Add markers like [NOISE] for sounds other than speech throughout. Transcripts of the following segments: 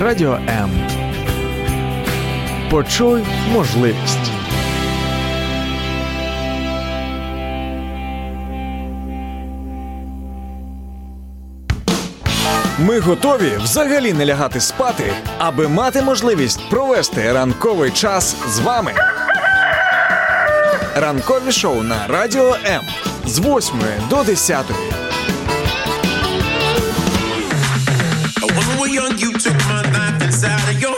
Радіо М. Почуй можливість. Ми готові взагалі не лягати спати, аби мати можливість провести ранковий час з вами. Ранкові шоу на Радіо М з 8 до 10. When we were young, you took my life inside of your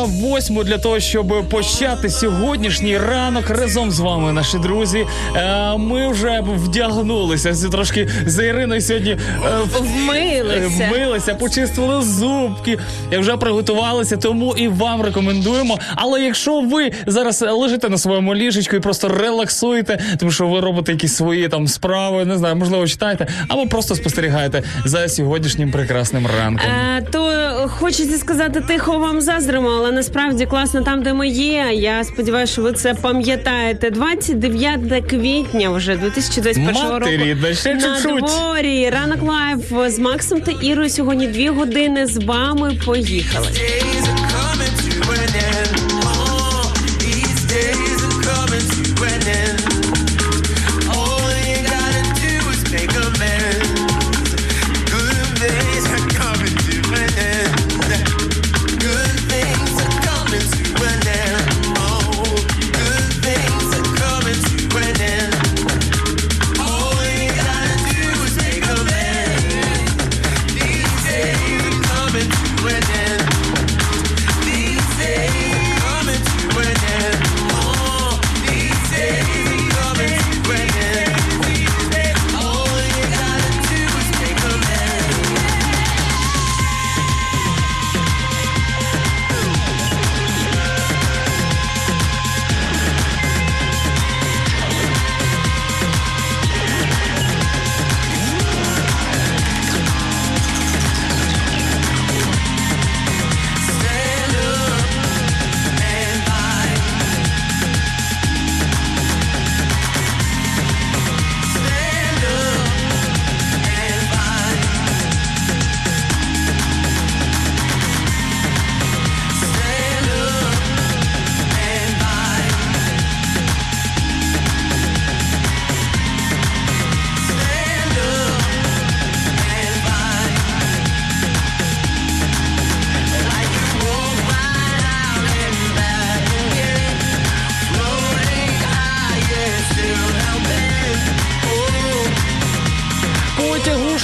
перевалило восьму для того, щоб почати сьогоднішній ранок разом з вами, наші друзі. Е, Ми вже вдягнулися трошки за Іриною сьогодні. е, Вмилися. Вмилися, почистили зубки вже приготувалися, тому і вам рекомендуємо. Але якщо ви зараз лежите на своєму ліжечку і просто релаксуєте, тому що ви робите якісь свої там справи, не знаю, можливо, читаєте, або просто спостерігаєте за сьогоднішнім прекрасним ранком. Е, то хочеться сказати, тихо вам заздримо, але насправді класно там, де ми є. Я сподіваюся, що ви це пам'ятаєте. 29 квітня вже 2021 Матері, року. рідна, ще на чуть-чуть. дворі. Ранок лайв з Максом та Ірою. Сьогодні дві години з вами. Поїхали.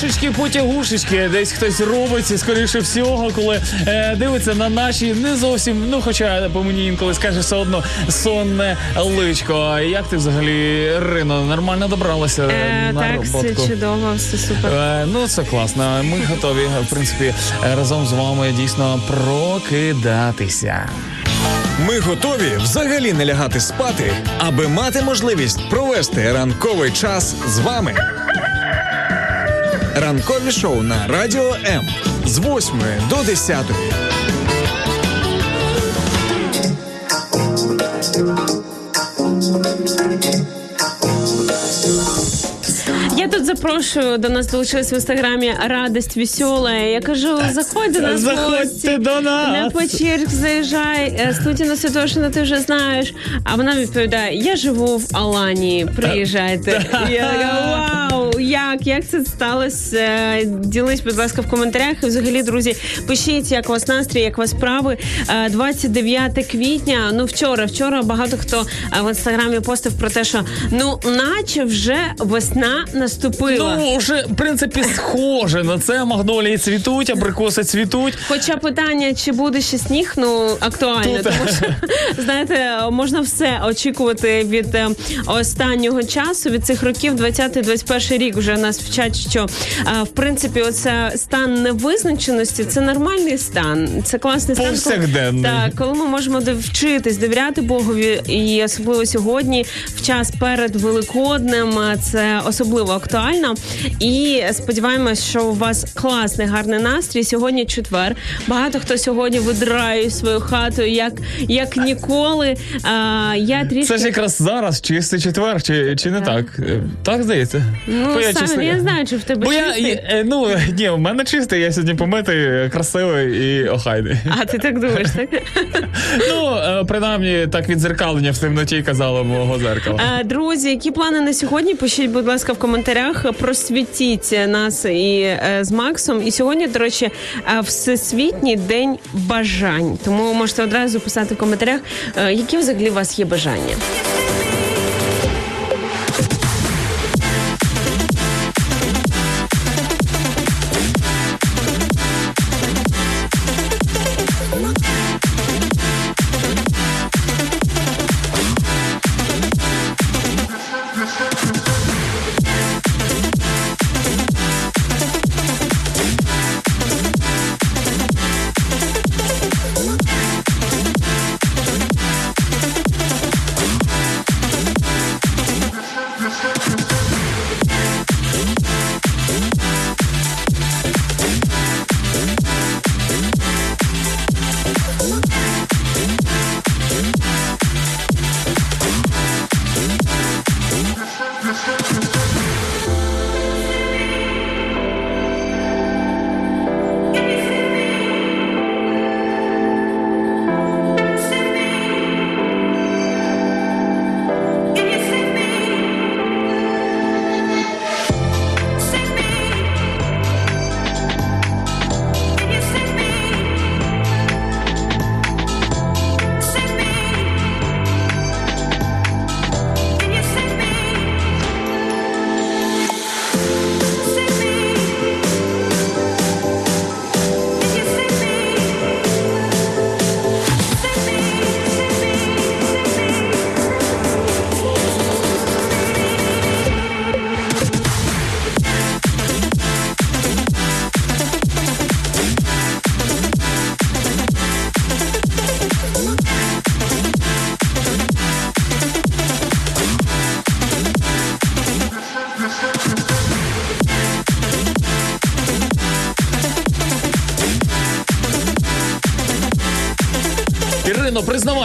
Oh. Потягушечки, десь хтось робить, і, скоріше всього, коли е, дивиться на наші не зовсім, ну хоча по мені інколи скаже все одно сонне личко. Як ти взагалі, Рино, нормально добралася Е, на так, роботку? все чудово, все супер. Е, ну це класно. Ми готові, в принципі, е, разом з вами дійсно прокидатися. Ми готові взагалі не лягати спати, аби мати можливість провести ранковий час з вами. Ранкові шоу на Радіо М з 8 до 10. Запрошую до нас долучилась в інстаграмі радость весела. Я кажу, заходь до нас. Заходьте до нас. На почерк заїжджай. Е, Студія Святошина, ти вже знаєш. А вона відповідає: Я живу в Аланії. Приїжджайте. [LAUGHS] Я така, вау, як? Як це сталося? Е, Ділись, будь ласка, в коментарях. І взагалі, друзі, пишіть, як у вас настрій, як у вас справи. Е, 29 квітня. Ну, вчора, вчора багато хто е, в інстаграмі постив про те, що ну, наче вже весна наступила. Зробила. Ну, вже, в принципі, схоже на це. Магнолії цвітуть, абрикоси цвітуть. Хоча питання, чи буде ще сніг, ну актуальне, Тут- тому що [LAUGHS] знаєте, можна все очікувати від е, останнього часу, від цих років, 20-21 рік. Вже нас вчать, що е, в принципі, оце стан невизначеності це нормальний стан. Це класний стан. Повсякденний. Так, коли ми можемо довчитись, довіряти Богові, і особливо сьогодні, в час перед Великоднем, е, це особливо актуально. І сподіваємось, що у вас класний гарний настрій. Сьогодні четвер. Багато хто сьогодні видрає свою хату як, як ніколи. А, я трішки Це ж якраз зараз, чистий четвер, чи, чи не так? Е, Так здається. ну Бо я, саме чесно- я не знаю, чи в тебе Бо я, чистий. е, ну, ні, у мене чистий, я сьогодні помитий, красивий і охайний. А ти так думаєш, так? [LAUGHS] Ну, е, принаймні, так відзеркалення в темноті казало мого зеркала. Е, Друзі, які плани на сьогодні? Пишіть, будь ласка, в коментарях. Просвітіть нас і е, з Максом. І сьогодні, до речі, е, всесвітній день бажань. Тому можете одразу писати в коментарях, е, які взагалі у вас є бажання.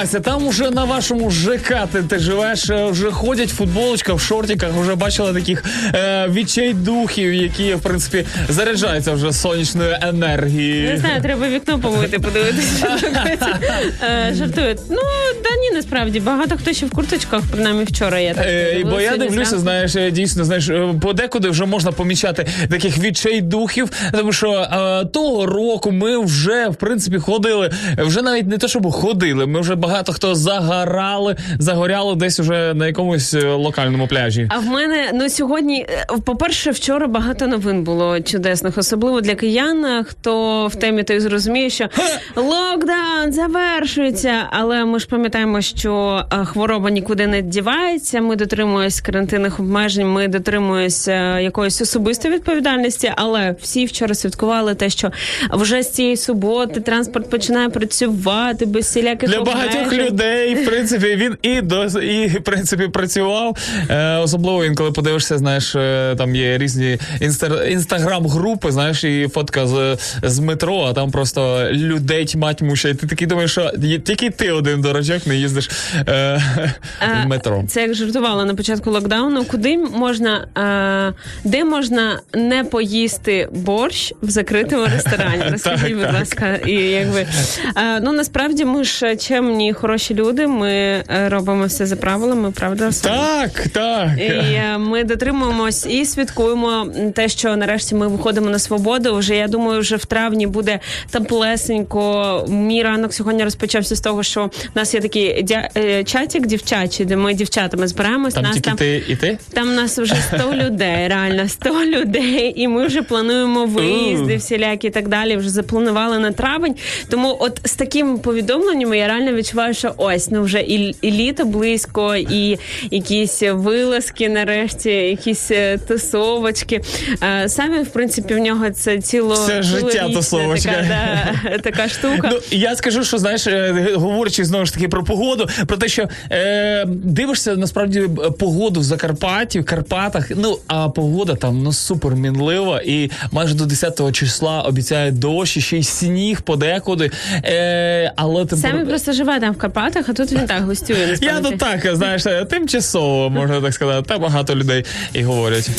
Признавайся, там уже на вашому ЖК ти, ти живеш, е, вже ходять в футболочках, в шортиках, вже бачила таких е, відчайдухів, які, в принципі, заряджаються вже сонячною енергією. Не знаю, треба вікно помити, подивитися. [LAUGHS] Е, Жартують. Ну, та ні, насправді багато хто ще в курточках, принаймні вчора я так. Е, бо я дивлюся, знаєш, е, дійсно, знаєш, е, подекуди вже можна помічати таких відчайдухів, тому що е, того року ми вже в принципі ходили. Вже навіть не те, щоб ходили. Ми вже багато хто загорали, загоряли десь уже на якомусь е, локальному пляжі. А в мене ну сьогодні, по-перше, вчора багато новин було чудесних, особливо для киян. Хто в темі той зрозуміє, що локдаун завершується. Але ми ж пам'ятаємо, що е, хвороба нікуди не дівається. Ми дотримуємось карантинних обмежень, ми дотримуємося е, якоїсь особистої відповідальності. Але всі вчора святкували те, що вже з цієї суботи транспорт починає працювати без всіляких Для багатьох людей, в принципі, він і до і в принципі працював. Е, особливо він, коли подивишся, знаєш, там є різні інстар, інстаграм-групи, знаєш, і фотка з, з метро, а там просто людей тьма тьмуща. І ти такий думаєш, що тільки ти один дурачок не їздиш е, в метро. Це як жартувала на початку локдауну. Куди можна, е, де можна не поїсти борщ в закритому ресторані? [LAUGHS] Розкажіть, будь ласка, і якби е, ну насправді ми ж чемні, хороші люди. Ми е, робимо все за правилами, правда? Саш? Так, так. І е, ми дотримуємось і святкуємо те, що нарешті ми виходимо на свободу. Вже я думаю, вже в травні буде теплесенько. Мій ранок сьогодні розпочався з того, що в нас є такий дя... е, чатик дівчачий, де ми дівчатами збираємось. Там нас тільки там ти і ти? там нас вже 100 [LAUGHS] людей, реально 100 людей, і ми вже плануємо виїзди, всілякі і так далі. Вже запланували на травень. Тому, от з такими повідомленнями я реально відчуваю, що ось ну вже і, і літо близько, і якісь вилазки, нарешті, якісь е, тусовочки. Е, Самі, в принципі, в нього це ціло Це життя тусовочка. Така, да, [LAUGHS] така штука. Ну, я скажу, що знаєш, говорячи знову ж таки про погоду, про те, що е, дивишся насправді погоду в Закарпатті, в Карпатах. Ну а погода там ну супер мінлива, і майже до 10 числа обіцяють дощ, ще й сніг подекуди. Е, але. Самі просто живе там в Карпатах, а тут він так гостює. [LAUGHS] Я насправді. тут так, знаєш, тимчасово можна так сказати. Так багато людей і говорять.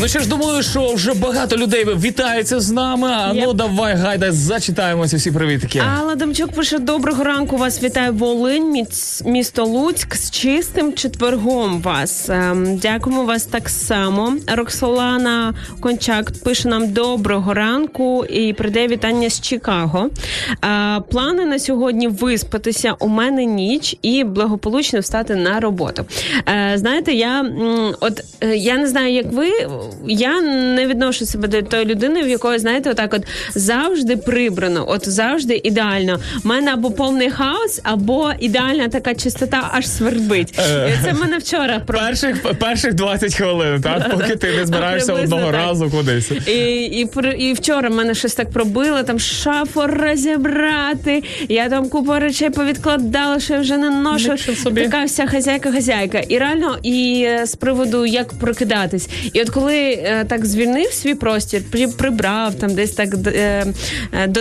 Ну що ж, думаю, що вже багато людей вітаються з нами. А ну давай, гайда, зачитаємося всі привітки. Алла Домчук пише: доброго ранку. Вас вітає Волинь, міц- місто Луцьк з чистим четвергом. Вас Ем, дякуємо вас так само. Роксолана Кончак пише нам доброго ранку і прийде вітання з Чикаго. Е, плани на сьогодні виспатися. У мене ніч і благополучно встати на роботу. Е, знаєте, я м, от е, я не знаю, як ви. Я не відношу себе до тої людини, в якої знаєте, отак, от завжди прибрано, от завжди ідеально. У мене або повний хаос, або ідеальна така чистота, аж свербить. Е. І Це в мене вчора про Перших, перших 20 хвилин, так? Поки ти не збираєшся одного так. разу кудись. І, і, і вчора мене щось так пробило, там шафу розібрати. Я там купу речей повідкладала, що я вже не ношу. Собі. Така вся хазяйка-хазяйка. І реально, і е, з приводу як прокидатись. І от коли е, так звільнив свій простір, прибрав там десь так е, е, до,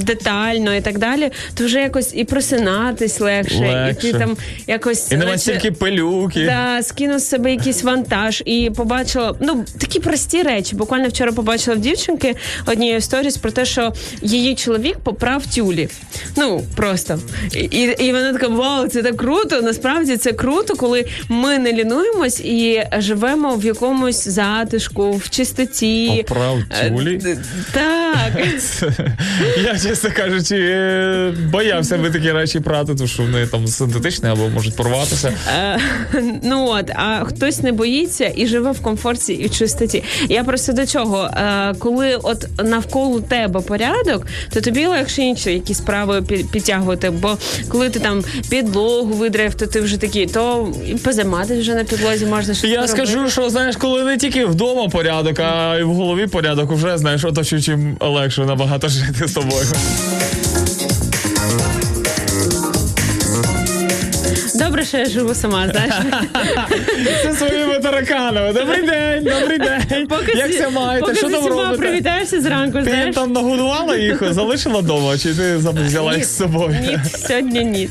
детально і так далі, то вже якось і просинатись легше, Легше. і ти там якось І нема наче- стільки пилюки. Да, скину з себе якийсь вантаж і побачила ну такі прості речі. Буквально вчора побачила в дівчинки однієї сторіс про те, що її чоловік поправ тюлі. Ну просто і, і, і вона така: вау, це так круто. Насправді це круто, коли ми не лінуємось і живемо в якомусь затишку, в чистоті. Поправ Е, тюлі? Так. [LAUGHS] Я, чесно кажучи, е, боявся би такі речі прати, тому що вони там синтетичні або можуть порватися. Е, ну от, а хтось не боїться і живе в комфорті і в чистоті. Я просто до чого, коли от навколо тебе порядок, то тобі легше інші якісь справи підтягувати. Бо коли ти там підлогу видрав, то ти вже такий, то і позайматися вже на підлозі можна щось Я скажу, що знаєш, коли не тільки вдома порядок, а й в голові порядок, вже знаєш, оточуючим легше набагато жити з тобою. Добре, що я живу сама, знаєш. [LAUGHS] Це своїми тараканами. Добрий день, добрий день. Як зі- це маєте? поки Що там робите? привітаєшся зранку, Ти знаєш. там нагодувала їх, залишила вдома, чи ти взяла їх з собою? Ні, сьогодні ні.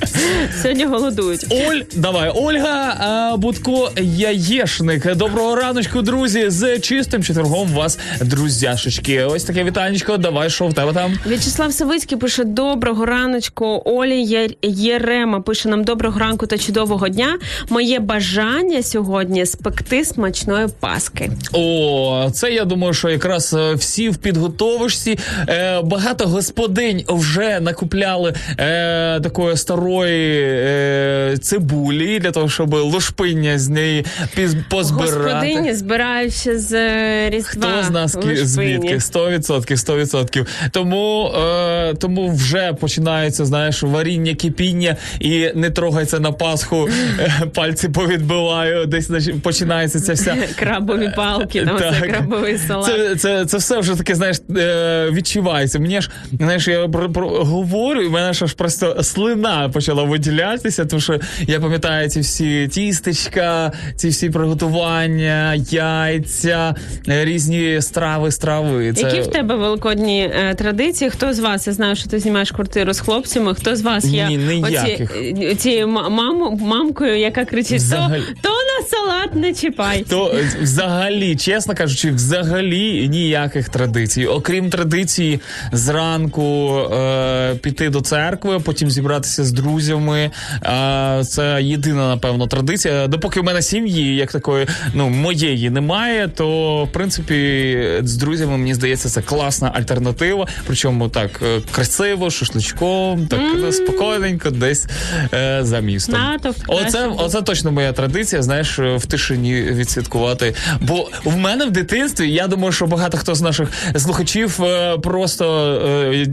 Сьогодні голодують. Оль, давай, Ольга а, Будко Яєшник. Доброго раночку, друзі. З чистим четвергом вас, друзяшечки. Ось таке вітанечко. Давай, що в тебе там? В'ячеслав Савицький пише доброго раночку. Олі Єрема пише нам доброго ранку та чудового дня. Моє бажання сьогодні спекти смачної паски. О, це я думаю, що якраз е, всі в підготовишці. Е, багато господинь вже накупляли е, такої старої е, цибулі для того, щоб лушпиння з неї піз- позбирати. Господині збирають ще з е, різдва. Хто з нас ки- звідки? 100%, 100%. Тому, е, тому вже починається, знаєш, варіння, кипіння і не трогайся на Пасху, е, пальці повідбиваю, десь починається ця вся. [LAUGHS] Крабові палки, там Так. це крабовий салат. Це, це, це все вже таке, знаєш, е, відчувається. Мені ж, знаєш, я про, про, говорю, і мене ж аж просто слина почала виділятися, тому що я пам'ятаю ці всі тістечка, ці всі приготування, яйця, е, різні страви, страви. Це... Які в тебе великодні е, традиції? Хто з вас? Я знаю, що ти знімаєш квартиру з хлопцями. Хто з вас є Ні, ніяких. оці, е, цією маму, мамкою, яка кричить: то, Взагалі. то на салат не чіпай. То е, взагалі, чесно кажучи, взагалі ніяких традицій. Окрім традиції зранку е, піти до церкви, потім зібратися з друзями. Е, це єдина, напевно, традиція. Допоки в мене сім'ї, як такої, ну моєї немає, то в принципі з друзями мені здається це класна альтернатива. Причому так е, красиво, шашличком, так mm. спокійненько, десь е, за містом. Натовп, Оце, оце точно моя традиція, знаєш, в тишині відсвяткувати. Бо в мене в дитинстві, я думаю, що багато хто з наших слухачів е, просто е,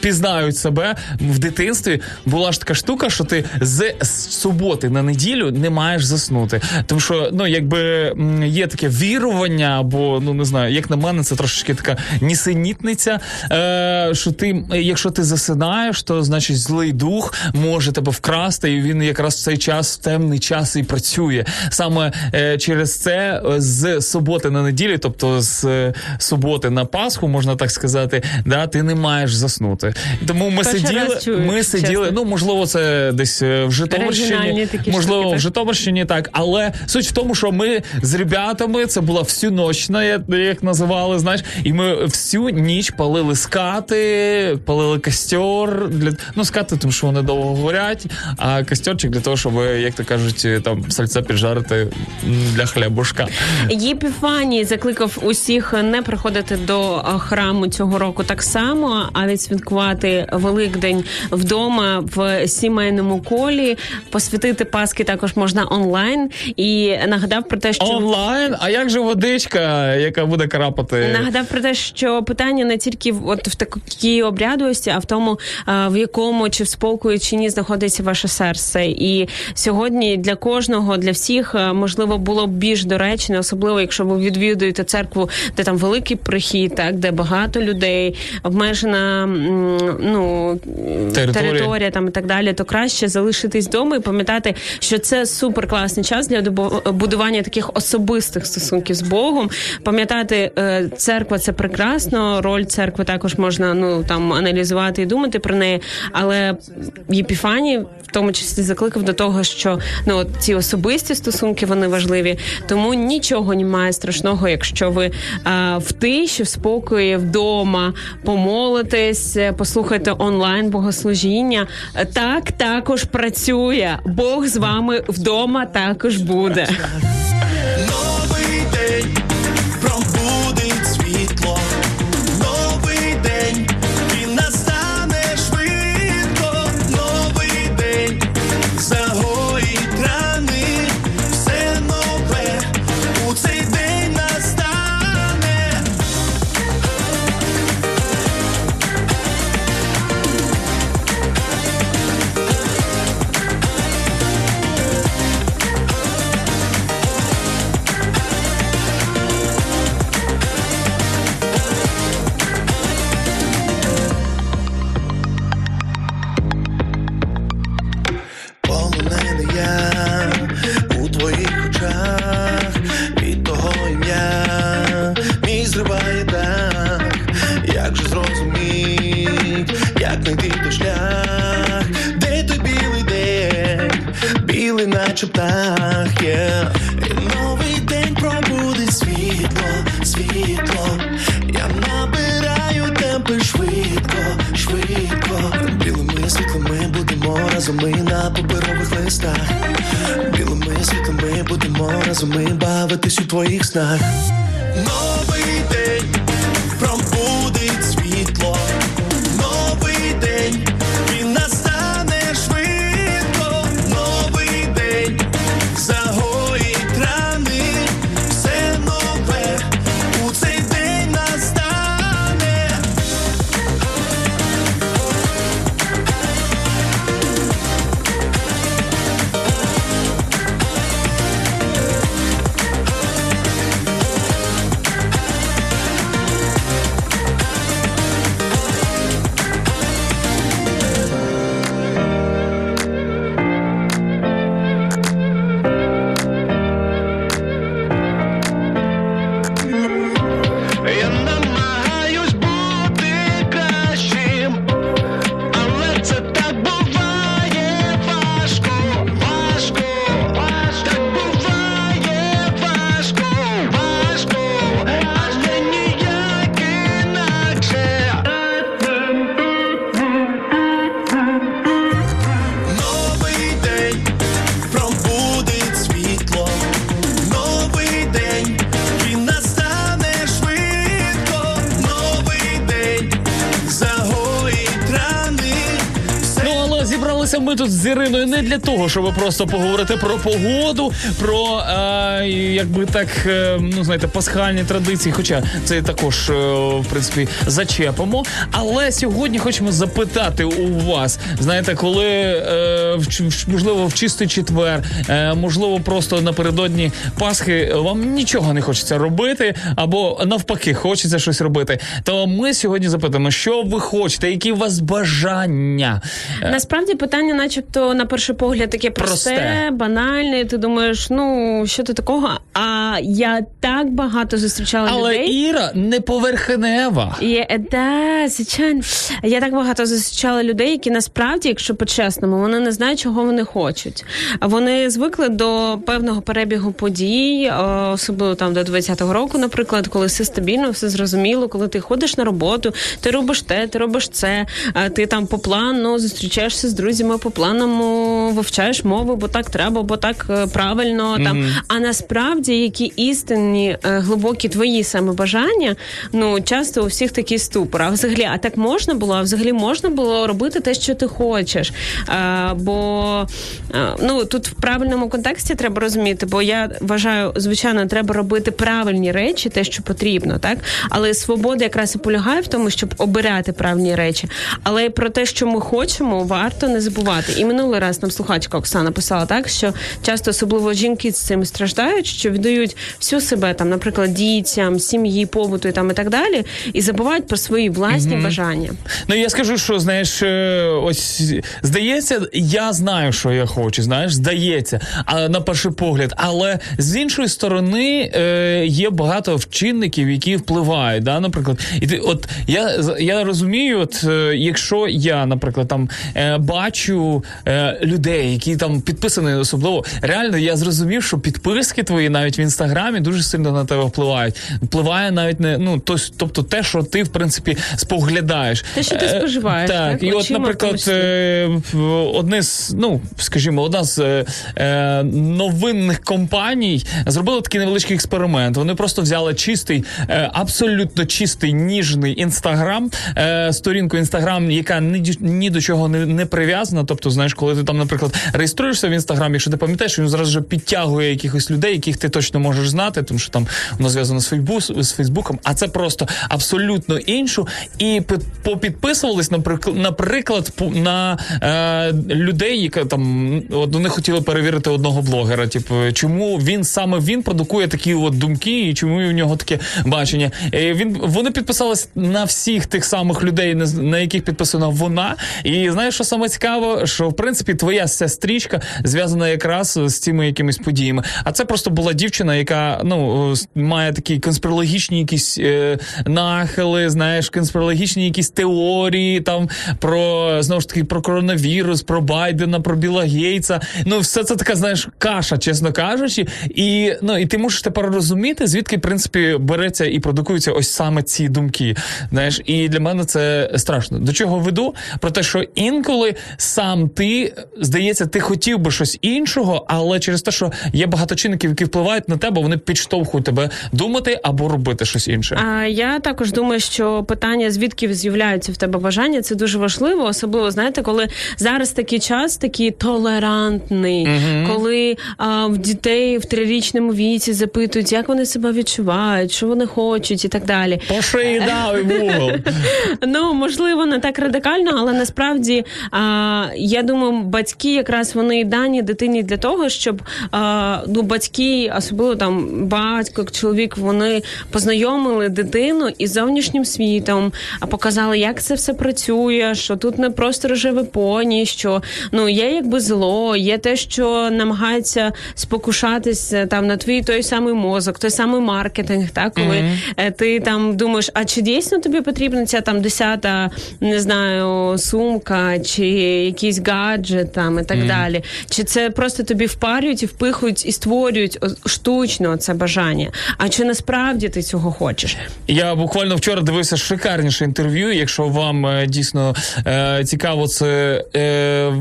пізнають себе в дитинстві. Була ж така штука, що ти з суботи на неділю не маєш заснути. Тому що, ну, якби є таке вірування, або ну не знаю, як на мене, це трошечки така нісенітниця. Е, що ти, якщо ти засинаєш, то значить злий дух може тебе вкрасти, і він якраз в цей час, в темний час і працює. Саме е, через це е, з суботи на неділю, тобто з е, суботи на Пасху, можна так сказати, да, ти не маєш заснути. Тому ми Перший сиділи, чую, ми сиділи. чесно. Ну можливо, це десь е, в Житомирщині, можливо, штуки, в? Житомирщині так. Але суть в тому, що ми з ребятами це була всю ночна, як, називали, знаєш, і ми всю ніч палили скати, палили костер. Для ну скати, тому що вони довго горять, а костерчик для того, щоб, як то кажуть, там сальце піджарити для хлібушка. Єпіфаній закликав усіх не приходити до храму цього року так само, а відсвяткувати Великдень вдома в сімейному колі. Посвятити Паски також можна онлайн. І нагадав про те, що Онлайн, а як же водичка, яка буде крапати? Нагадав про те, що питання не тільки от в такій обрядовості, а в тому, в якому чи в спокої чи ні знаходиться ваше серце. І сьогодні для кожного, для всіх, можливо, було б більш доречне, особливо якщо ви відвідуєте церкву, де там великий прихід, так де багато людей, обмежена ну Територія. територія там і так далі, то краще залишитись вдома і пам'ятати, що це супер класний час для будування таких особистих стосунків з Богом. Пам'ятати, е, церква це прекрасно. Роль церкви також можна ну там аналізувати і думати про неї. Але Єпіфаній в тому числі закликав до того, що ну от ці особисті стосунки вони важливі. Тому нічого немає страшного, якщо ви а, в тиші, в спокої, вдома помолитесь, е, послухайте онлайн богослужіння. Так також працює. Бог з вами вдома також буде. Щоб просто поговорити про погоду, про е, якби так, е, ну знаєте, пасхальні традиції. Хоча це також е, в принципі зачепимо. Але сьогодні хочемо запитати у вас, знаєте, коли е, в, можливо в чистий четвер, е, можливо, просто напередодні Пасхи вам нічого не хочеться робити, або навпаки, хочеться щось робити. То ми сьогодні запитаємо, що ви хочете, які у вас бажання. Е, Насправді питання, начебто, на перший погляд, таке просте, Просте. банальне. і Ти думаєш, ну що ти такого? А я так багато зустрічала Але людей. Іра не поверхнева. Є, е, да, звичайно. Я так багато зустрічала людей, які насправді, якщо по-чесному, вони не знають, чого вони хочуть. Вони звикли до певного перебігу подій, е, особливо там до 20-го року, наприклад, коли все стабільно, все зрозуміло, коли ти ходиш на роботу, ти робиш те, ти робиш це, ти там по плану зустрічаєшся з друзями, по планому вивчаєш мову, бо так треба, бо так е, правильно. Там. А насправді, які істинні е, глибокі твої саме бажання, ну часто у всіх такий ступор. А взагалі, а так можна було? А взагалі можна було робити те, що ти хочеш. А, бо ну тут в правильному контексті треба розуміти, бо я вважаю, звичайно, треба робити правильні речі, те, що потрібно, так але свобода якраз і полягає в тому, щоб обирати правильні речі. Але про те, що ми хочемо, варто не забувати. І минулий раз нам слухачка Оксана писала так, що часто особливо жінки з цим страждають, що віддають всю себе там, наприклад, дітям, сім'ї, побуту і там і так далі, і забувають про свої власні бажання. Ну я скажу, що знаєш, е, ось здається, я знаю, що я хочу. Знаєш, здається, а на перший погляд. Але з іншої сторони е, є багато вчинників, які впливають. Да? Наприклад, і ти, от я я розумію, от е, якщо я, наприклад, там е, бачу е, людей, які там підписані особливо, реально я зрозумів, що підписки твої навіть в інстаграмі дуже сильно на тебе впливають. Впливає навіть не ну то, тобто те, що ти в принципі споглядаєш. Те, що ти Е, споживаєш, Так, так? і от, наприклад, е, одне з ну скажімо, одна з е, е, новинних компаній зробила такий невеличкий експеримент. Вони просто взяли чистий, е, абсолютно чистий ніжний інстаграм, е, сторінку інстаграм, яка ні, ні до чого не, не прив'язана. Тобто, знаєш, коли ти там, наприклад, реєструєшся в інстаграм, якщо ти пам'ятаєш, він зразу ж підтягує якихось людей, яких ти точно можеш знати, тому що там воно зв'язано з Фейсбук, з Фейсбуком, а це просто абсолютно іншу. І пи- попідписувались, наприклад, на е, людей, які там от вони хотіли перевірити одного блогера. Типу, чому він саме він продукує такі от думки, і чому у нього таке бачення? Е, він вони підписались на всіх тих самих людей, на, яких підписана вона. І знаєш, що саме цікаво, що в принципі твоя ця стрічка зв'язана якраз з цими якимись подіями. А це просто була дівчина, яка ну має такі конспірологічні якісь е, нахили, знаєш, конспірологічні якісь теорії там про знову ж таки про коронавірус, про Байдена, про Біла Гейтса. Ну, все це така, знаєш, каша, чесно кажучи. І ну і ти мусиш тепер розуміти, звідки в принципі береться і продукуються ось саме ці думки. Знаєш, і для мене це страшно. До чого веду? Про те, що інколи сам ти здається, ти хотів би щось іншого, але через те, що є багато чинників, які впливають на тебе, вони підштовхують тебе думати або робити щось інше. А я також думаю, що питання, звідки з'являються в тебе бажання, це дуже важливо. Особливо знаєте, коли зараз такий час такий толерантний, коли а, в дітей в трирічному віці запитують, як вони себе відчувають, що вони хочуть, і так далі. По шиї дав і в угол. Ну можливо, не так радикально, але насправді а, я думаю, батьки якраз вони і дані дитині для того, щоб а, ну батьки, особливо там батько, чоловік, вони познайомили дитину із зовнішнім світом, а показали, як це все працює, що тут не просто рожеве поні, що ну є якби зло, є те, що намагається спокушатися там на твій той самий мозок, той самий маркетинг, так коли е, ти там думаєш, а чи дійсно тобі потрібна ця там десята, не знаю, сумка, чи якийсь гаджет там і так далі. Чи це просто тобі впарюють і впихують і створюють штучно це бажання? А чи насправді ти цього хочеш? Я буквально вчора дивився шикарніше інтерв'ю. Якщо вам е, дійсно е, цікаво, це е,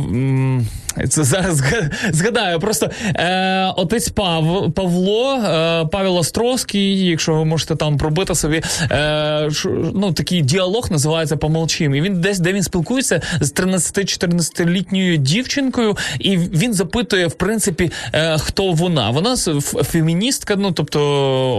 Це зараз згадаю. Просто е, отець Пав, Павло, е, Павел Островський, якщо ви можете там пробити собі, е, ш- ну, такий діалог називається Помолчим. І він десь, де він спілкується з 13-14-літньою дівчинкою, і він запитує, в принципі, е, хто вона. Вона феміністка, ну тобто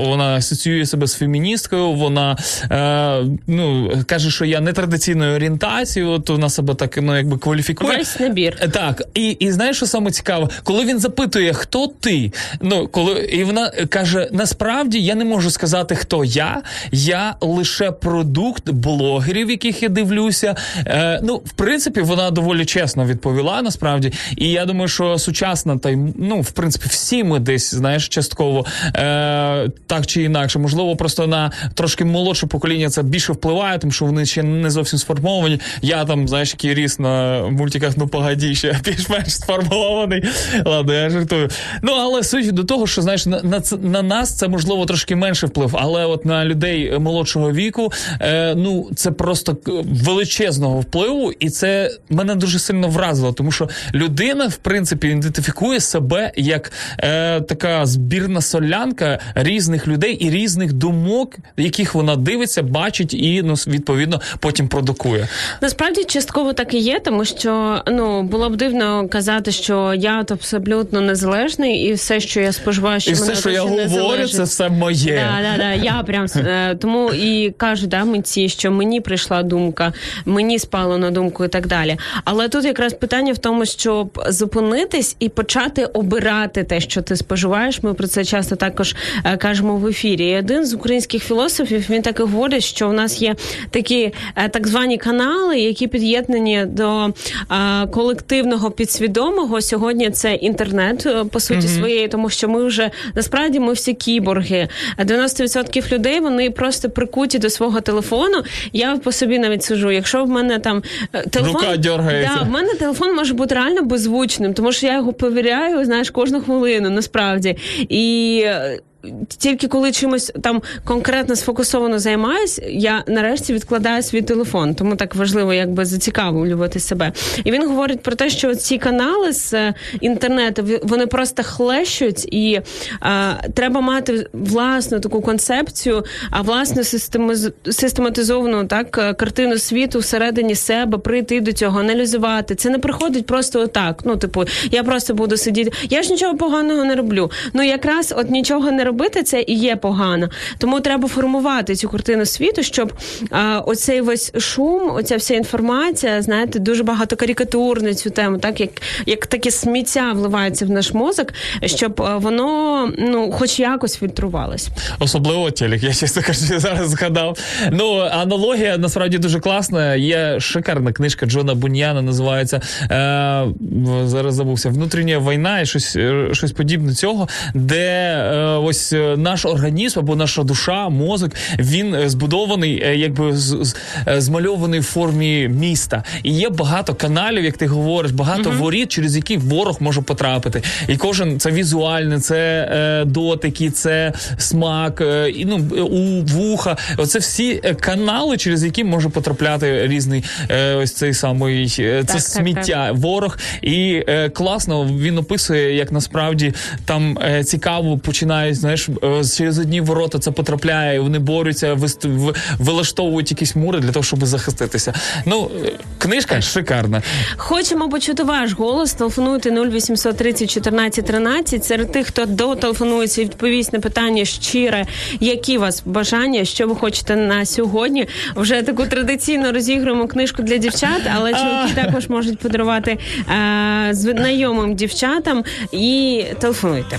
вона асоціює себе з феміністкою, вона е, ну, каже, що я нетрадиційної орієнтації, от вона себе так ну, якби кваліфікує. Весь набір. Е, Так, і, і знаєш, що саме цікаво, коли він запитує, хто ти, ну коли і вона каже: насправді я не можу сказати, хто я. Я лише продукт блогерів, яких я дивлюся. Е, ну, в принципі, вона доволі чесно відповіла насправді. І я думаю, що сучасна та й ну, в принципі, всі ми десь знаєш частково е, так чи інакше, можливо, просто на трошки молодше покоління це більше впливає, тому що вони ще не зовсім сформовані. Я там, знаєш, який ріс на мультиках, ну погоді, ще [LAUGHS] більш-менш сформований. Ладно, я жартую. Ну але суть до того, що знаєш, на, на, на нас це можливо трошки менше вплив, але от на людей молодшого віку, е, ну це просто величезного впливу, і це мене дуже сильно вразило, тому що людина, в принципі, ідентифікує себе як е, така збірна солянка різних людей і різних думок, яких вона дивиться, бачить і ну відповідно потім продукує. Насправді частково так і є, тому що ну було б дивно казати, що я от абсолютно незалежний, і все, що я споживаю, що І мене все, що я говорю, це все моє. Да, да, да, я прям е, тому і кажу, да, митці, що мені прийшла думка, мені спало на думку і так далі. Але тут якраз питання в тому, щоб зупинитись і почати обирати те, що ти споживаєш. Ми про це часто також е, кажемо в ефірі. І один з українських філософів він так і говорить, що у нас є такі е, так звані канали, які під'єднані до колективного підсвідомого. Сьогодні це інтернет е, по суті своєї, тому що ми вже насправді ми всі кіборги. 90% людей вони просто прикуті до свого телефону. Я по собі навіть сижу. Якщо в мене там е, телефон Рука дергається. Да, в мене телефон може бути реально беззвучним, тому що я його перевіряю, знаєш, кожну хвилину насправді. І е, тільки коли чимось там конкретно сфокусовано займаюсь, я нарешті відкладаю свій телефон. Тому так важливо якби зацікавлювати себе. І він говорить про те, що ці канали з е, інтернету вони просто хлещуть, і е, треба мати власну таку концепцію, а власну систематизовану так е, картину світу всередині себе, прийти до цього, аналізувати. Це не приходить просто отак. Ну, типу, я просто буду сидіти. Я ж нічого поганого не роблю. Ну якраз от нічого не робити, це і є погано. Тому треба формувати цю картину світу, щоб а, оцей весь шум, оця вся інформація, знаєте, дуже багато карикатур на цю тему, так як, як таке сміття вливається в наш мозок, щоб а, воно ну, хоч якось фільтрувалось. Особливо телек, я чесно кажучи, зараз згадав. Ну, аналогія насправді дуже класна. Є шикарна книжка Джона Буньяна, називається е, зараз забувся Внутрішня війна і щось, е, щось подібне цього, де е, ось е, наш організм або наша душа, мозок, він е, збудований, е, якби з, з- змальований в формі міста. І є багато каналів, як ти говориш, багато воріт, через які ворог може потрапити. І кожен це візуальне, це е, дотики, це смак, е, і ну у вуха. Оце всі канали, через які може потрапляти різний е, ось цей самий це так, сміття, ворог. І е, класно він описує, як насправді там е, цікаво починають, знаєш, е, через одні ворота це потрапляє, вони борються, вилаштовують якісь мури для того, щоб захиститися. Ну, книжка шикарна. Хочемо почути ваш голос. Телефонуйте 0800 30 14 13. Серед тих, хто дотелефонується і відповість на питання щире, які у вас бажання, що ви хочете на сьогодні. Вже таку традиційно розігруємо книжку для дівчат, але чоловіки також можуть подарувати е, знайомим дівчатам і телефонуйте.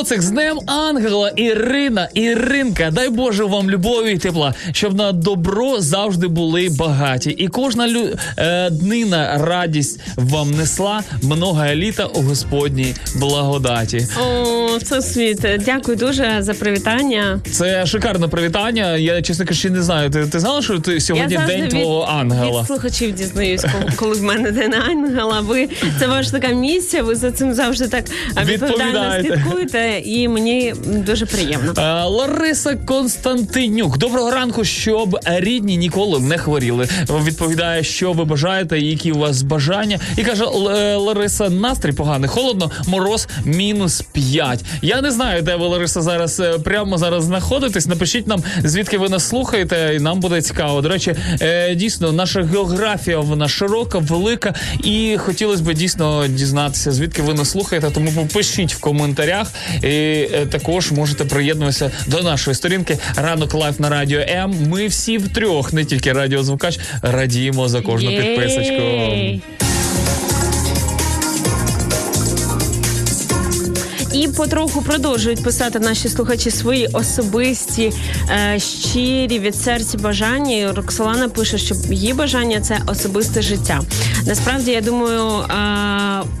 Гоцик з Днем Ангела, Ірина, Іринка, дай Боже вам любові і тепла, щоб на добро завжди були багаті. І кожна лю... е, днина радість вам несла много літа у Господній благодаті. О, це світ. Дякую дуже за привітання. Це шикарне привітання. Я чесно кажучи, не знаю. Ти, ти знала, що ти сьогодні завжди день від- твого ангела? Від слухачів дізнаюсь, коли, коли в мене день ангела. Ви це ваша така місія. Ви за цим завжди так відповідально слідкуєте, і мені дуже приємно. Лариса Константинюк, доброго ранку, щоб рідні ніколи не хворіли. Відповідає, що ви бажаєте, які у вас бажання. І каже е, Лариса, настрій поганий, холодно, мороз мінус 5. Я не знаю, де ви Лариса зараз е, прямо зараз знаходитесь. Напишіть нам, звідки ви нас слухаєте, і нам буде цікаво. До речі, е, дійсно, наша географія вона широка, велика, і хотілося б дійсно дізнатися, звідки ви нас слухаєте. Тому попишіть в коментарях. І е, також можете приєднуватися до нашої сторінки Ранок Live на радіо М. Ми всі втрьох, не тільки радіозвукач, радіємо за кожну підписочку. І потроху продовжують писати наші слухачі свої особисті е, щирі від серця бажання. І Роксолана пише, що її бажання це особисте життя. Насправді, я думаю, е,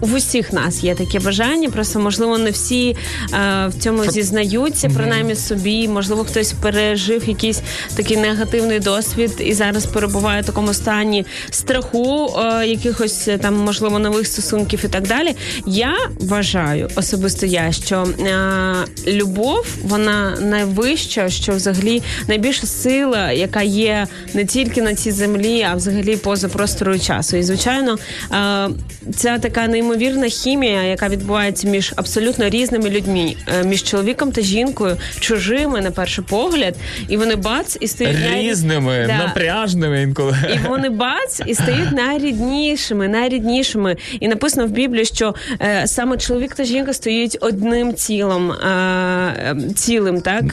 в усіх нас є таке бажання. Просто можливо не всі е, в цьому зізнаються, принаймні собі. Можливо, хтось пережив якийсь такий негативний досвід і зараз перебуває в такому стані страху, якихось там можливо нових стосунків і так далі. Я вважаю особисто я, що е, любов вона найвища, що взагалі найбільша сила, яка є не тільки на цій землі, а взагалі поза просторою часу. І звичайно, е, ця така неймовірна хімія, яка відбувається між абсолютно різними людьми, е, між чоловіком та жінкою, чужими на перший погляд, і вони бац і стають най- Різними, Да. напряжними інколи. і вони бац і стають найріднішими, найріднішими. І написано в Біблії, що е, саме чоловік та жінка стають однією одним тілом, а, е, цілим, так?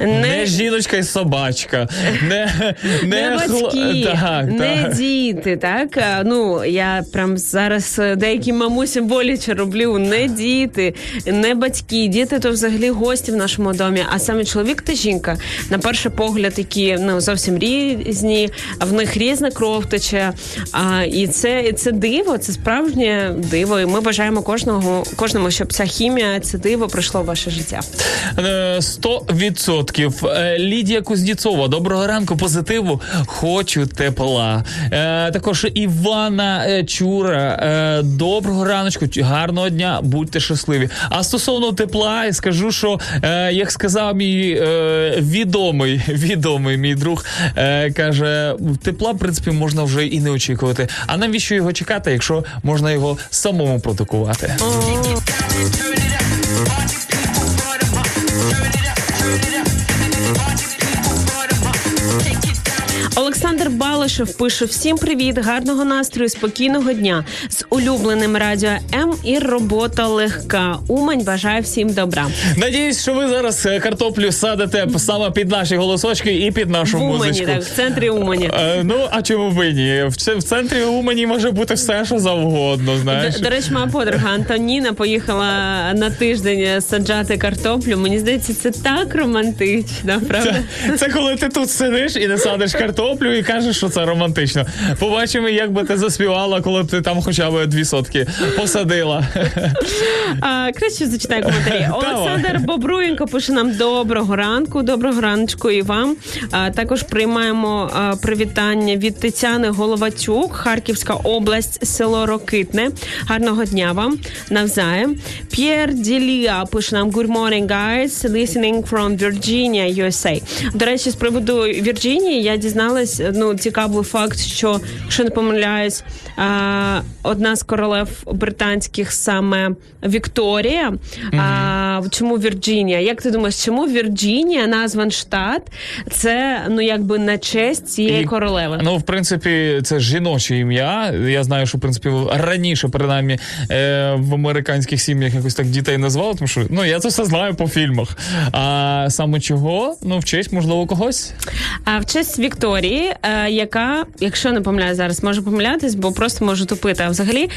Не жіночка і собачка, не, не, Не батьки, Так, не так. діти, так? Ну, я прям зараз е, деякі мамусі боляче роблю. Не діти, не батьки. Діти то взагалі гості в нашому домі. А саме чоловік та жінка, на перший погляд, які ну зовсім різні, в них різна кров тече. А, і це, і це диво, це справжнє диво. І ми бажаємо кожного кожному, щоб ця хімія, це диво прийшло в ваше життя. Е, 100%. Е, Лідія Кузнєцова, доброго ранку, позитиву. Хочу тепла. Е, також Івана Чура. Доброго раночку, гарного дня, будьте щасливі. А стосовно тепла, скажу, що як сказав мій відомий, [LAUGHS] відомий мій друг, каже, тепла, в принципі, можна вже і не очікувати. А навіщо його чекати, якщо можна його самому продукувати? Олександр Балишев пише: всім привіт, гарного настрою, спокійного дня з улюбленим радіо М і робота легка. Умань бажає всім добра. Надіюсь, що ви зараз е, картоплю садите саме під наші голосочки і під нашу В Умані, музичку. так, в центрі Умані. Е, ну, а чому ви ні? В, в центрі Умані може бути все, що завгодно, знаєш. До, до речі, моя подруга Антоніна поїхала на тиждень саджати картоплю. Мені здається, це так романтично, правда? Це, це коли ти тут сидиш і не садиш картоплю і кажеш, що це романтично. Побачимо, як би ти заспівала, коли б ти там хоча б дві сотки посадила. А, краще зачитаю коментарі. Олександр Бобруєнко пише нам доброго ранку, доброго раночку і вам. А, також приймаємо а, привітання від Тетяни Головатюк, Харківська область, село Рокитне. Гарного дня вам навзаєм. П'єр Ділія пише нам Good morning, guys. Listening from Virginia, USA. До речі, з приводу Вірджинії я дізналась ну цікавий факт, що якщо не помиляюсь, одна з королев британських саме Вікторія. А чому Вірджинія? Як ти думаєш, чому Вірджинія назван штат? Це ну якби на честь цієї І- королеви. Ну, в принципі, це жіноче ім'я. Я знаю, що в принципі раніше, принаймні, е, в американських сім'ях якось так дітей назвали, тому що ну я це все знаю по фільмах. А саме чого? Ну, в честь, можливо, когось. А в честь Вікторії, е, яка, якщо не помиляю зараз, можу помилятись, бо просто можу тупити. А взагалі,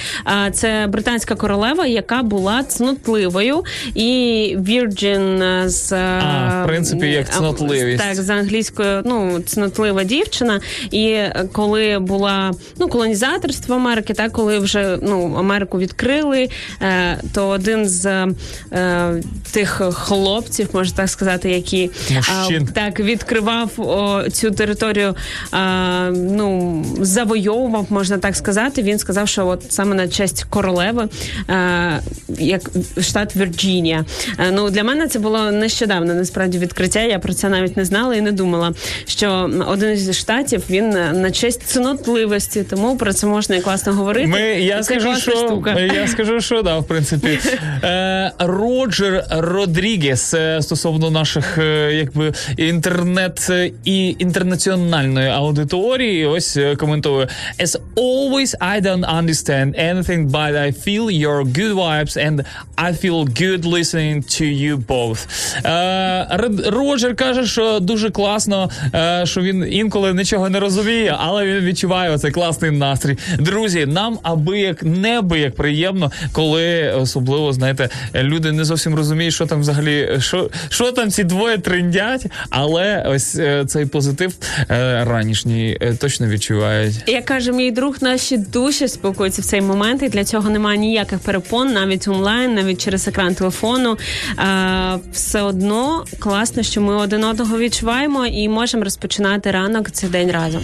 це британська королева, яка була цнотливою, і Virgin е, з А, в принципі, як цнотливість. Так, з англійською, ну цнотлива дівчина. І е, коли була ну колонізаторство Америки, так коли вже ну Америку відкрили, е, то один з е, тих хлопців, можна так сказати, які Мужчин. так відкривав цю територію, ну завойовував, можна так сказати. Він сказав, що от саме на честь королеви, а, як штат Вірджинія. А, ну для мене це було нещодавно насправді відкриття. Я про це навіть не знала і не думала. Що один зі штатів він на честь цнотливості, тому про це можна і класно говорити. Ми, я це скажу, що штука. я скажу, що да, в принципі. [LAUGHS] Е, Роджер Родрігес е, стосовно наших е, якби інтернет е, і інтернаціональної аудиторії. Ось е, коментує As always, I don't understand anything, but I feel your good vibes and I feel good listening to you both. Е, Роджер каже, що дуже класно, е, що він інколи нічого не розуміє, але він відчуває оцей класний настрій. Друзі, нам аби як неби як приємно, коли особливо знаєте, люди не зовсім розуміють, що там взагалі, що, що там ці двоє триндять, але ось е, цей позитив е, ранішній е, точно відчувають. Як каже мій друг, наші душі спілкуються в цей момент, і для цього немає ніяких перепон, навіть онлайн, навіть через екран телефону. А, все одно класно, що ми один одного відчуваємо і можемо розпочинати ранок цей день разом.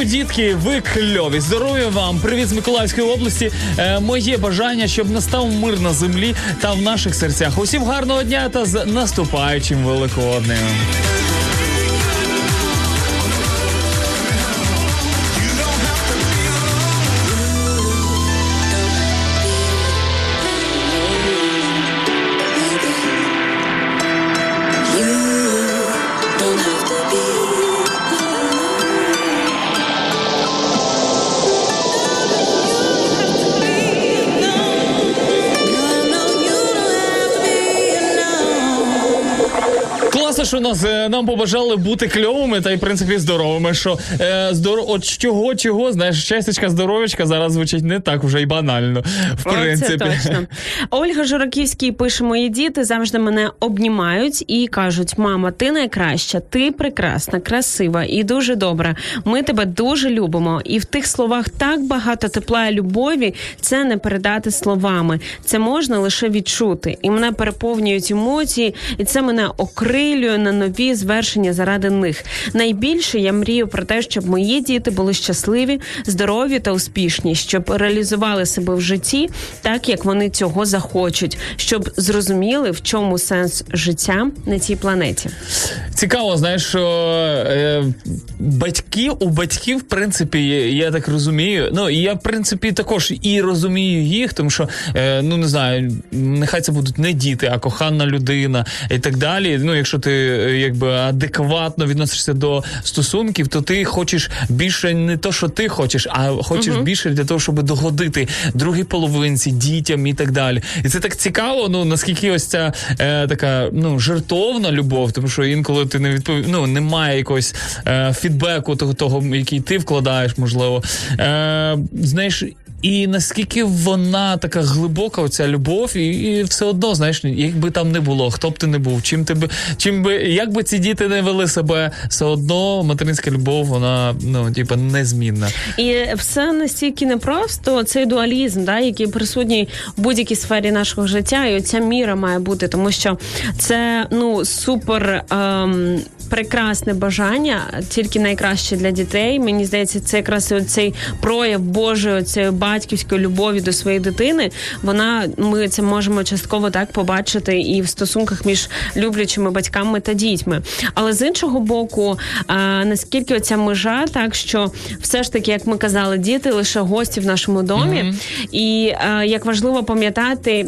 Раночку, дітки. Ви кльові. Здоров'я вам. Привіт з Миколаївської області. Е, моє бажання, щоб настав мир на землі та в наших серцях. Усім гарного дня та з наступаючим великоднем. Що нас е, нам побажали бути кльовими та й в принципі здоровими. Що е, здоров... от чого, чого, знаєш, щастячка, здоров'ячка зараз звучить не так вже й банально. В О, принципі. Це точно. [LAUGHS] Ольга Жураківський пише: мої діти завжди мене обнімають і кажуть: мама, ти найкраща, ти прекрасна, красива і дуже добра. Ми тебе дуже любимо. І в тих словах так багато тепла і любові. Це не передати словами. Це можна лише відчути. І мене переповнюють емоції, і це мене окрилює на нові звершення заради них. Найбільше я мрію про те, щоб мої діти були щасливі, здорові та успішні, щоб реалізували себе в житті так, як вони цього захочуть, щоб зрозуміли, в чому сенс життя на цій планеті. Цікаво, знаєш, що е, батьки у батьків, в принципі, я так розумію. Ну і я, в принципі, також і розумію їх, тому що е, ну не знаю, нехай це будуть не діти, а кохана людина і так далі. Ну, якщо ти якби адекватно відносишся до стосунків, то ти хочеш більше не то, що ти хочеш, а хочеш більше для того, щоб догодити другій половинці, дітям і так далі. І це так цікаво. Ну наскільки ось ця е, така ну жертовна любов, тому що інколи ти не відпов... ну, немає якогось е, фідбеку того, того, який ти вкладаєш, можливо. Е, знаєш. І наскільки вона така глибока, оця любов, і, і все одно, знаєш, якби там не було, хто б ти не був, чим ти би, чим би, як би ці діти не вели себе, все одно материнська любов, вона ну, типа, незмінна. І все настільки непросто, цей дуалізм, да, який присутній в будь-якій сфері нашого життя, і оця міра має бути, тому що це ну супер. Ем, Прекрасне бажання, тільки найкраще для дітей. Мені здається, це якраз цей прояв Божої, цієї батьківської любові до своєї дитини. Вона ми це можемо частково так побачити і в стосунках між люблячими батьками та дітьми. Але з іншого боку, а, наскільки оця межа, так що все ж таки, як ми казали, діти лише гості в нашому домі, і а, як важливо пам'ятати.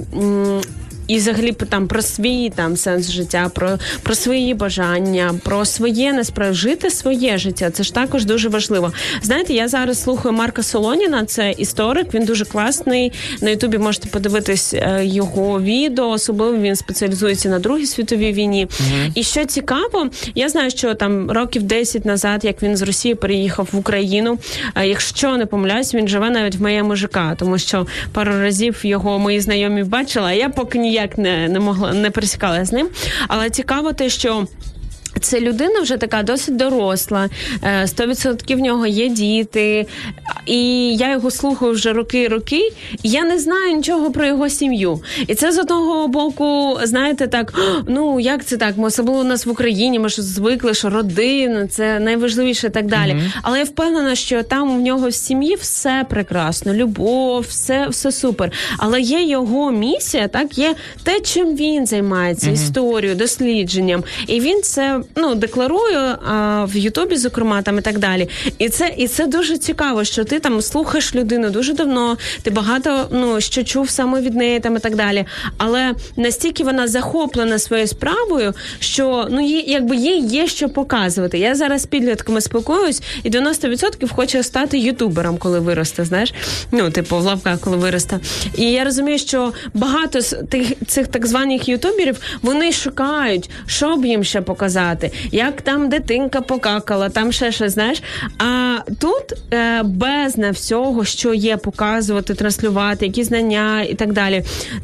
І взагалі там про свій там сенс життя, про, про свої бажання, про своє насправді жити своє життя. Це ж також дуже важливо. Знаєте, я зараз слухаю Марка Солоніна, це історик. Він дуже класний. На Ютубі можете подивитись е, його відео. Особливо він спеціалізується на Другій світовій війні. І що цікаво, я знаю, що там років 10 назад, як він з Росії переїхав в Україну. е, Якщо не помиляюсь, він живе навіть в моєму ЖК, тому що пару разів його мої знайомі бачила. а Я поки ніяк не, не могла не пересікалася з ним. Але цікаво те, що. Це людина вже така досить доросла, е, 100% в нього є діти, і я його слухаю вже роки і роки, і я не знаю нічого про його сім'ю. І це з одного боку, знаєте, так, ну як це так? Ми особливо у нас в Україні, ми ж звикли, що родина це найважливіше і так далі. Але я впевнена, що там в нього в сім'ї все прекрасно, любов, все, все супер. Але є його місія, так є те, чим він займається, історією, дослідженням. І він це ну декларує а, в Ютубі, зокрема, там і так далі. І це і це дуже цікаво, що ти там слухаєш людину дуже давно. Ти багато ну що чув саме від неї, там і так далі. Але настільки вона захоплена своєю справою, що ну їй якби їй є що показувати. Я зараз підлітками спілкуюсь, і 90% хоче стати ютубером, коли виросте. Знаєш, ну типу в лавках, коли виросте. І я розумію, що багато з тих цих так званих ютуберів вони шукають, що б їм ще показати, як там дитинка покакала, там ще щось, знаєш. А тут е, бездна всього, що є, показувати, транслювати, які знання і так далі.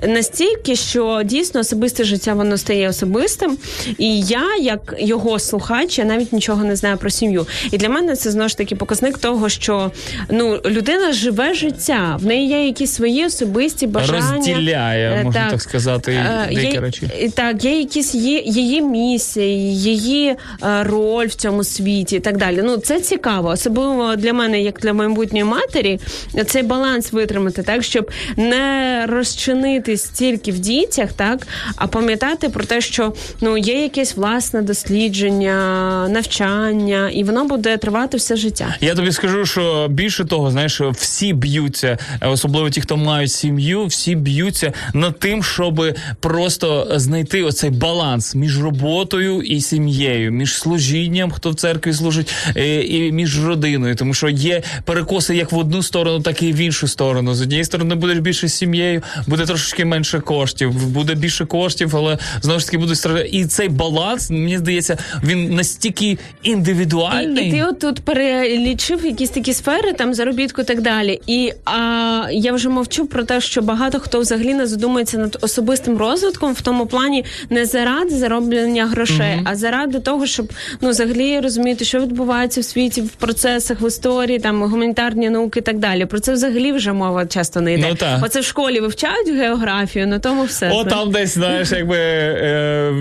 Настільки, що дійсно особисте життя воно стає особистим. І я, як його слухач, я навіть нічого не знаю про сім'ю. І для мене це знову ж таки показник того, що ну людина живе життя, в неї є якісь свої особисті бажання. Розділяє, Е, можна так сказати, Е, деякі речі. Так, є якісь її, її місія, її е, роль в цьому світі і так далі. Ну це цікаво, особливо для мене, як для майбутньої матері, цей баланс витримати, так щоб не розчинитись тільки в дітях, так а пам'ятати про те, що ну є якесь власне дослідження, навчання, і воно буде тривати все життя. Я тобі скажу, що більше того, знаєш, всі б'ються, особливо ті, хто мають сім'ю, всі б'ються над тим, щоб просто знайти оцей баланс між роботою і сім'єю, між служінням, хто в церкві служить, е, і між родиною. Тому що є перекоси як в одну сторону, так і в іншу сторону. З однієї сторони будеш більше сім'єю, буде трошечки менше коштів, буде більше коштів, але знову ж таки будуть страждати. І цей баланс, мені здається, він настільки індивідуальний. і ти от тут перелічив якісь такі сфери, там заробітку і так далі. І а, я вже мовчу про те, що багато хто взагалі не задумується над особистим розвитком в тому плані не заради зароблення грошей, а заради того, щоб ну взагалі розуміти, що відбувається в світі в процесах, в історії, там гуманітарні науки і так далі. Про це взагалі вже мова часто не йде. Ну, так. Оце в школі вивчають географію, на тому все. О, там десь, знаєш, якби е,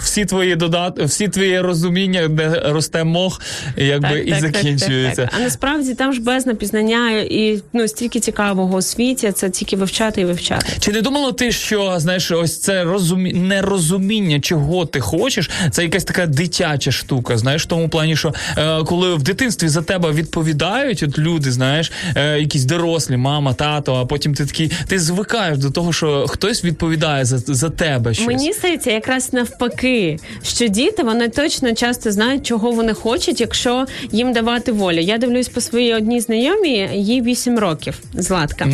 всі твої додат, всі твої розуміння, де росте мох, якби і закінчується. Так, так. А насправді там ж бездна пізнання і ну стільки цікавого у світі. Це тільки вивчати і вивчати. Чи не думала ти, що знаєш, ось це розумі... нерозуміння, чого ти хочеш, це якась така дитяча штука. Знаєш, в тому плані, що е, коли в дитинстві за тебе відповідають, от люди, знаєш, е, якісь дорослі, мама, тато, а потім ти такий, ти звикаєш до того, що хтось відповідає за, за тебе щось. Мені здається, якраз навпаки, що діти вони точно часто знають, чого вони хочуть, якщо їм давати волю. Я дивлюсь по своїй одній знайомій, їй 8 років, Златка.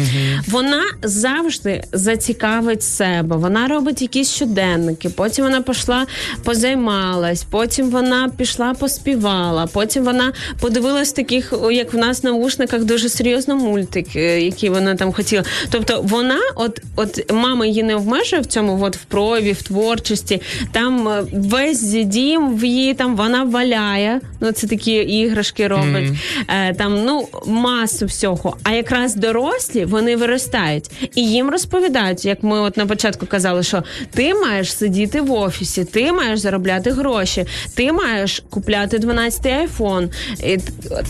Вона завжди зацікавить себе. Вона робить якісь щоденники. Потім вона пішла позаймалась, потім вона пішла поспівала. Потім вона подивилась таких, як в нас на вушниках, дуже серйозно мультик, е, який вона там хотіла. Тобто вона, от, от мама її не обмежує в цьому, от в прояві, в творчості. Там е, весь дім в її там вона валяє. Ну це такі іграшки робить. Е, там ну масу всього. А якраз дорослі вони виростають і їм розповідають, як ми от на початку казали, що ти маєш сидіти в офісі, ти маєш заробляти гроші. Гроші. Ти маєш купляти 12-й айфон, і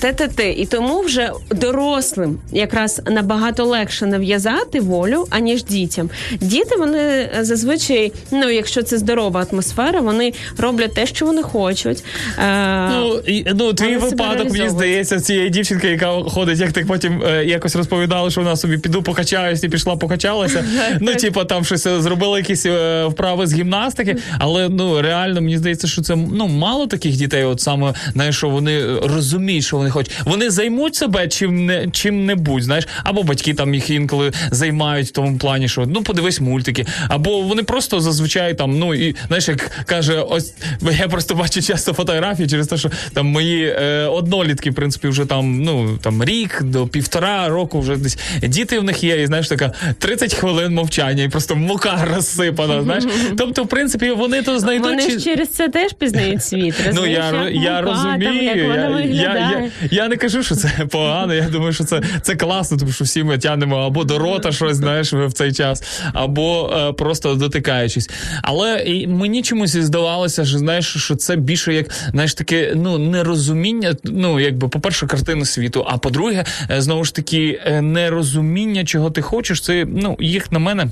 те, те, те. І тому вже дорослим якраз набагато легше нав'язати волю, аніж дітям. Діти вони е, зазвичай, ну якщо це здорова атмосфера, вони роблять те, що вони хочуть. Е, Ну, і, ну твій випадок, мені здається, цієї дівчинки, яка ходить, як ти потім е, якось розповідала, що вона собі піду покачаюсь і пішла покачалася. [LAUGHS] Ну, типу, там щось зробила якісь вправи з гімнастики, але ну реально мені здається, що це ну мало таких дітей, от саме знаєш, що вони розуміють, що вони хочуть. Вони займуть себе чим не чим небудь, знаєш, або батьки там їх інколи займають в тому плані, що ну подивись мультики, або вони просто зазвичай там, ну і знаєш, як каже, ось я просто бачу часто фотографії через те, що там мої е, однолітки, в принципі, вже там ну там рік до півтора року вже десь діти в них є, і знаєш, така 30 хвилин мовчання, і просто мука розсипана. Знаєш, [LAUGHS] тобто, в принципі, вони то знайдуть. Вони ж через це теж пізнають світ. Ну я, як я мука, там, як вона я, я, я, я не кажу, що це [LAUGHS] погано. Я думаю, що це, це класно, тому що всі ми тянемо або до рота щось, знаєш, в цей час, або е, просто дотикаючись. Але мені чомусь здавалося, що знаєш, що це більше як знаєш таке ну нерозуміння. Ну якби, по-перше, картини світу. А по-друге, е, знову ж таки, е, нерозуміння, чого ти хочеш. Це ну їх на мене.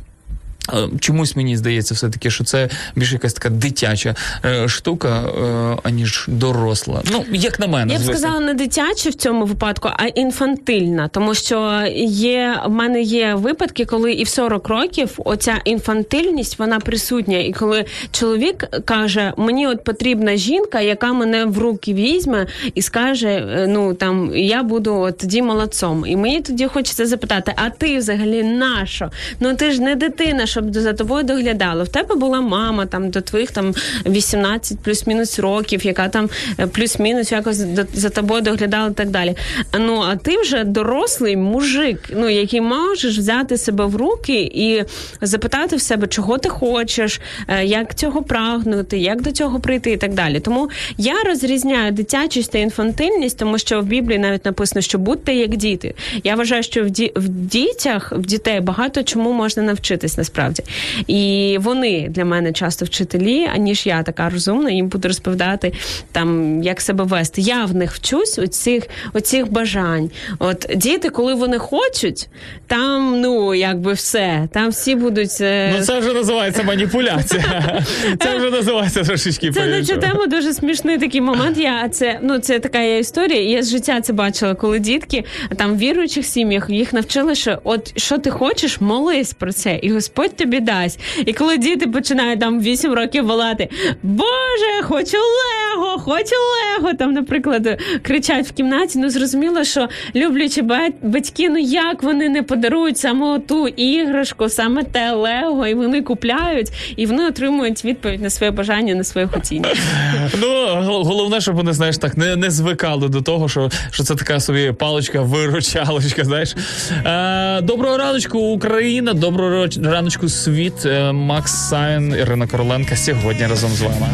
Е, Чомусь мені здається, все таки, що це більш якась така дитяча е, штука, е, аніж доросла. Ну, як на мене, Я б звісно. сказала не дитяча в цьому випадку, а інфантильна. Тому що є в мене є випадки, коли і в 40 років оця інфантильність вона присутня. І коли чоловік каже, мені от потрібна жінка, яка мене в руки візьме і скаже: ну там я буду от тоді молодцом. І мені тоді хочеться запитати: а ти взагалі нащо? Ну ти ж не дитина, щоб за тобою доглядала. В тебе була мама там до твоїх там 18 плюс-мінус років, яка там е, плюс-мінус якось за тобою доглядала і так далі. Ну а ти вже дорослий мужик, ну який можеш взяти себе в руки і запитати в себе, чого ти хочеш, е, як цього прагнути, як до цього прийти і так далі. Тому я розрізняю дитячість та інфантильність, тому що в Біблії навіть написано, що будьте як діти. Я вважаю, що в, ді- в дітях, в дітей багато чому можна навчитись насправді. І вони для мене часто вчителі, аніж я така розумна, їм буду розповідати там, як себе вести. Я в них вчусь оцих, оцих бажань. От діти, коли вони хочуть, там ну якби все, там всі будуть. е, Ну, це вже називається маніпуляція. [LAUGHS] Це вже називається трошечки Це на цю тему дуже смішний такий момент. Я це ну це така є історія. Я з життя це бачила, коли дітки там в віруючих сім'ях їх навчили, що от що ти хочеш, молись про це, і Господь тобі дасть. І коли діти починають там 8 років волати, Боже, хочу Лего, хочу Лего. Там, наприклад, кричать в кімнаті. Ну зрозуміло, що люблячи батьки, ну як вони не подарують саме ту іграшку, саме те Лего, і вони купляють, і вони отримують відповідь на своє бажання, на своє хотіння. Ну, головне, щоб вони, знаєш, так не, не звикали до того, що, що це така собі паличка, виручалочка, знаєш. Е, доброго раночку, Україна, доброго роч- раночку, світ. Е, Макс Сайн, Ірина Короленка сьогодні разом з вами.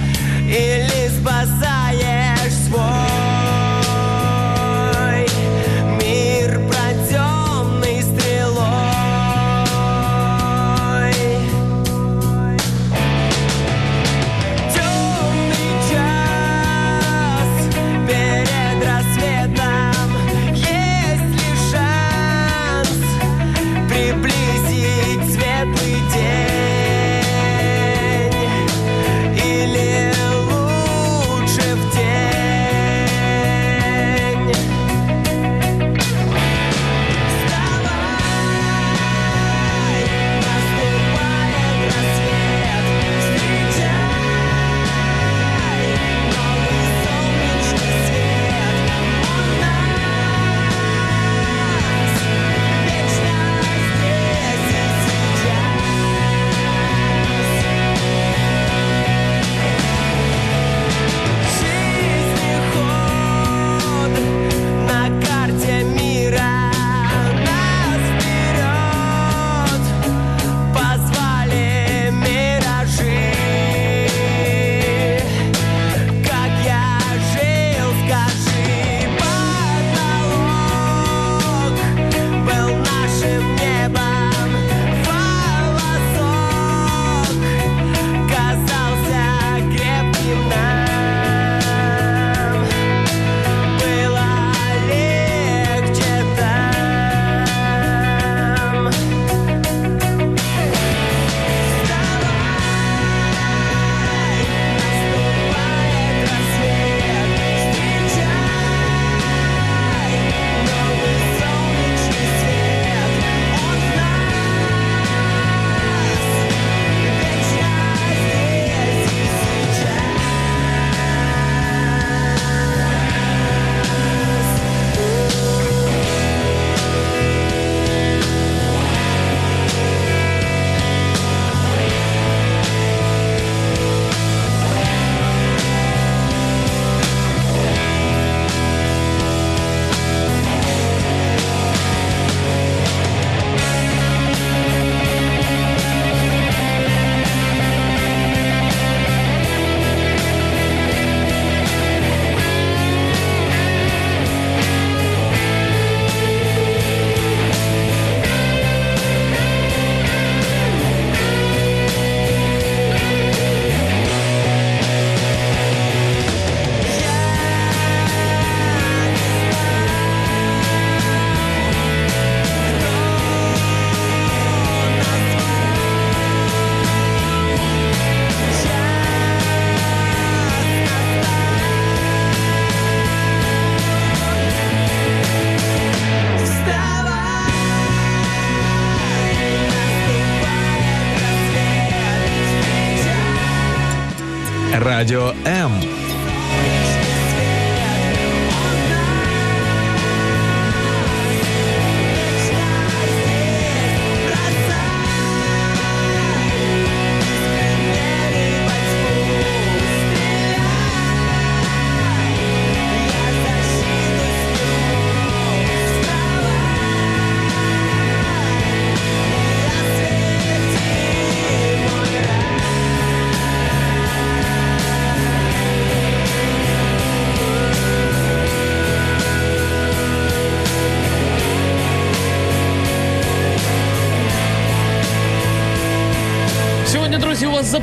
Радіо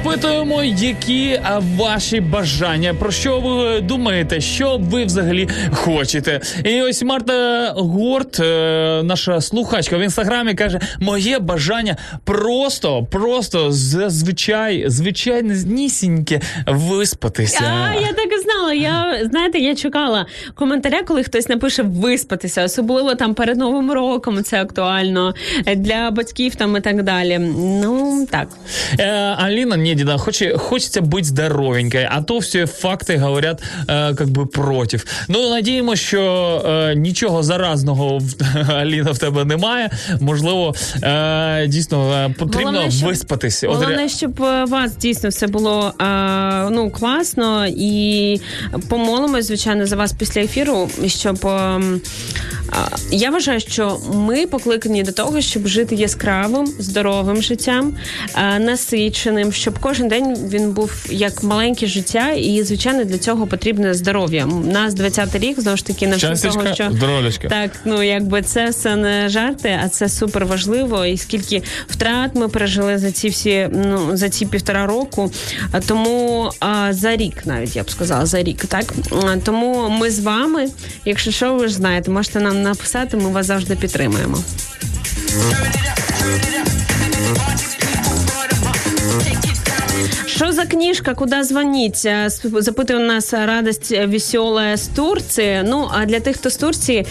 друзі, які ваші бажання, про що ви думаєте, що ви взагалі хочете. І ось Марта Горд, е, наша слухачка в інстаграмі, каже: моє бажання просто, просто зазвичай, звичайнісіньке виспатися. А, я так і знала. Я знаєте, я чекала коментаря, коли хтось напише виспатися, особливо там перед новим роком. Це актуально для батьків там і так далі. Ну так. Э, Алина Недина, хоче, хочется быть здоровенькой, а то все факти говорять э, как бы против. Ну, надіємося, що э, нічого заразного в Аліна [LAUGHS] в тебе немає. Можливо, е, дійсно е, потрібно Головне, щоб- виспатись. От Головне, ре- щоб е, у вас дійсно все було а, ну класно і помолимось, звичайно, за вас після ефіру. Щоб ем, а, я вважаю, що ми покликані до того, щоб жити яскравим, здоровим життям, а, насиченим, щоб кожен день він був як маленьке життя, і звичайно для цього потрібне здоров'я. У нас 20-й рік знову ж таки навчив того, що здоров'ячка. так, ну якби це все не жарти, а це супер важливо. І скільки втрат ми пережили за ці всі ну за ці півтора року. Тому а, за рік, навіть я б сказала, за рік, так тому ми з вами. Якщо що, ви ж знаєте, можете нам написати, ми вас завжди підтримуємо. Що за книжка? Куди дзвоніть? Е, Запитує у нас радость веселая з Турції. Ну а для тих, хто з Турції,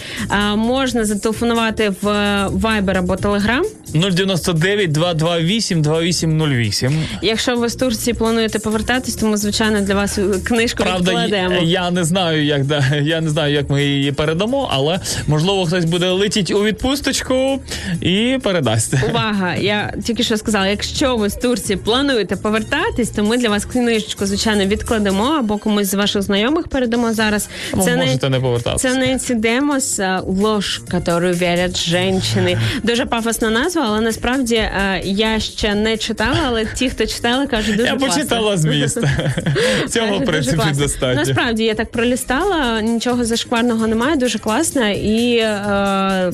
можна зателефонувати в Viber або Telegram. 099 228 2808. Якщо ви з Турції плануєте повертатись, то ми звичайно для вас книжку Правда, відкладемо. я, я не знаю, як да, [LAUGHS] я не знаю, як ми її передамо, але можливо хтось буде летіти у відпусточку і передасть. Увага! Я тільки що сказала, якщо ви з Турції плануєте повертатись, то ми для вас книжечку, звичайно, відкладемо або комусь з ваших знайомих передамо зараз. Ви можете не повертатися. Це Ненсі Демос ложь, которую вірять жінки. [LAUGHS] Дуже пафосна назва, але насправді е, я ще не читала, але ті, хто читали, кажуть, дуже Я класно. почитала зміст. [LAUGHS] Цього, в принципі, достатньо. Насправді я так пролістала, нічого зашкварного немає, дуже класно. І е,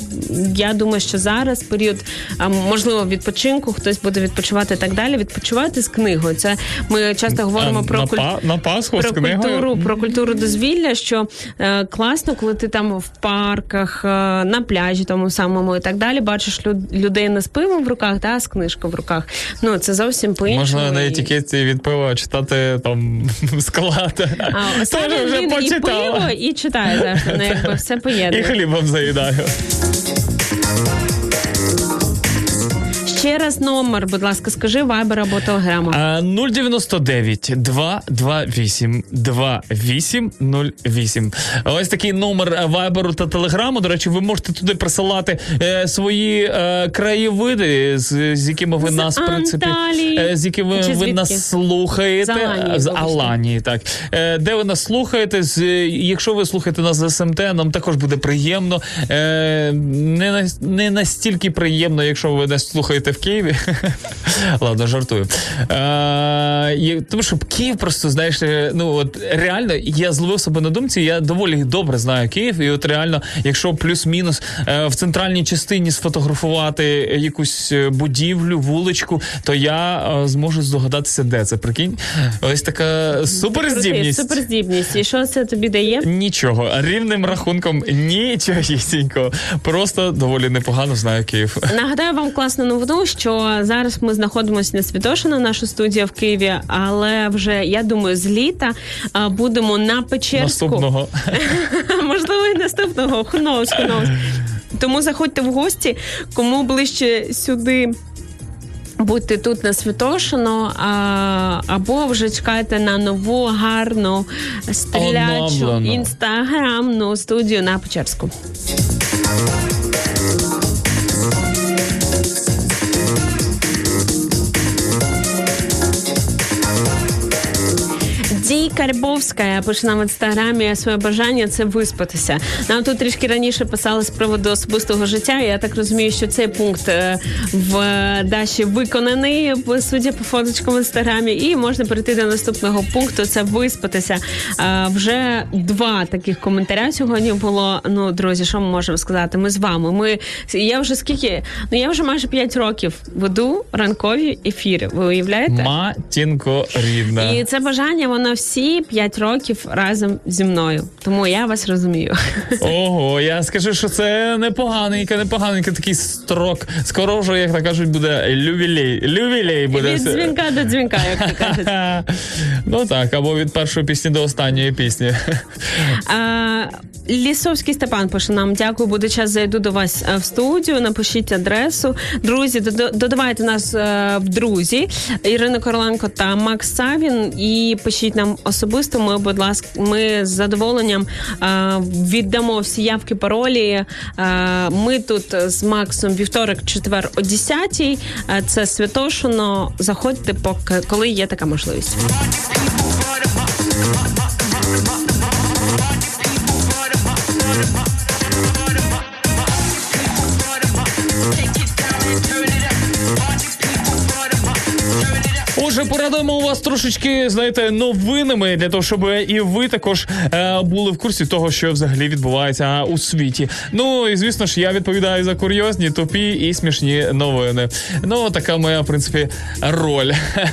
я думаю, що зараз період можливо відпочинку, хтось буде відпочивати і так далі. Відпочивати з книгою. Це ми часто говоримо про на, куль- на Пасху про книгою? культуру, про культуру дозвілля, що е, класно, коли ти там в парках, е, на пляжі, тому самому і так далі, бачиш люд, людей не з пивом в руках, та з книжкою в руках. Ну це зовсім по іншому. Можна на етикетці від пива читати там [LAUGHS] склад. А, [LAUGHS] саме вже він і пиво, і читає завжди. Ну, якби все [LAUGHS] І хлібом заїдаю. Ще раз номер, будь ласка, скажи Viber або Telegram. А, 099 228 2808. Ось такий номер Вайберу та Телеграму. До речі, ви можете туди присилати е, свої е, краєвиди, з, з якими ви З нас принципі, е, з якими Чи ви нас слухаєте. З Аланії, з. Аланії, так. Е, де ви нас слухаєте? З, якщо ви слухаєте нас з СМТ, нам також буде приємно. Е, не, не настільки приємно, якщо ви нас слухаєте в Києві. [LAUGHS] Ладно, жартую. Е, і- тому що Київ просто, знаєш, е, ну от реально я зловив себе на думці, я доволі добре знаю Київ, і от реально, якщо плюс-мінус е, в центральній частині сфотографувати якусь е, будівлю, вуличку, то я е, зможу здогадатися, де це. Прикинь, ось така суперздібність. Суперздібність. І що це тобі дає? Нічого, рівним рахунком нічогісінько. Просто доволі непогано знаю Київ. Нагадаю вам класну новину, що зараз ми знаходимося на Святошина, наша студія в Києві, але вже я думаю, з літа будемо на Печерську. Наступного. [LAUGHS] Можливо, і наступного. Who knows. Тому заходьте в гості, кому ближче сюди. Будьте тут на Святошино, а, або вже чекайте на нову гарну стрілячу інстаграмну студію на Печерську. Карбовська пише нам в інстаграмі своє бажання це виспатися. Нам тут трішки раніше писали з приводу особистого життя. Я так розумію, що цей пункт е, в Даші виконаний в судді по фоточкам в інстаграмі, і можна перейти до наступного пункту. Це виспатися. Е, Вже два таких коментаря сьогодні було. Ну, друзі, що ми можемо сказати? Ми з вами. Ми я вже скільки? Ну я вже майже 5 років веду ранкові ефіри. Ви уявляєте? Матінко рідна. І це бажання, воно всі 5 років разом зі мною. Тому я вас розумію. Ого, я скажу, що це непоганенько, непоганенько такий строк. Скоро вже, як то кажуть, буде лювілей. Лювілей буде. Від дзвінка до дзвінка, як то кажуть. [LAUGHS] Ну так, або від першої пісні до останньої пісні. А, Лісовський Степан пише нам: дякую, буде час зайду до вас е, в студію. Напишіть адресу. Друзі, дод- додавайте нас е, в друзі. Ірина Короленко та Макс Савін. І пишіть нам особисто. Ми, будь ласка, ми з задоволенням віддамо всі явки, паролі. Ми тут з Максом вівторок, четвер о 10 Е, Це Святошино. Заходьте, поки коли є така можливість. Порадуємо вас трошечки, знаєте, новинами для того, щоб і ви також е, були в курсі того, що взагалі відбувається у світі. Ну і звісно ж, я відповідаю за курйозні, тупі і смішні новини. Ну, така моя, в принципі, роль.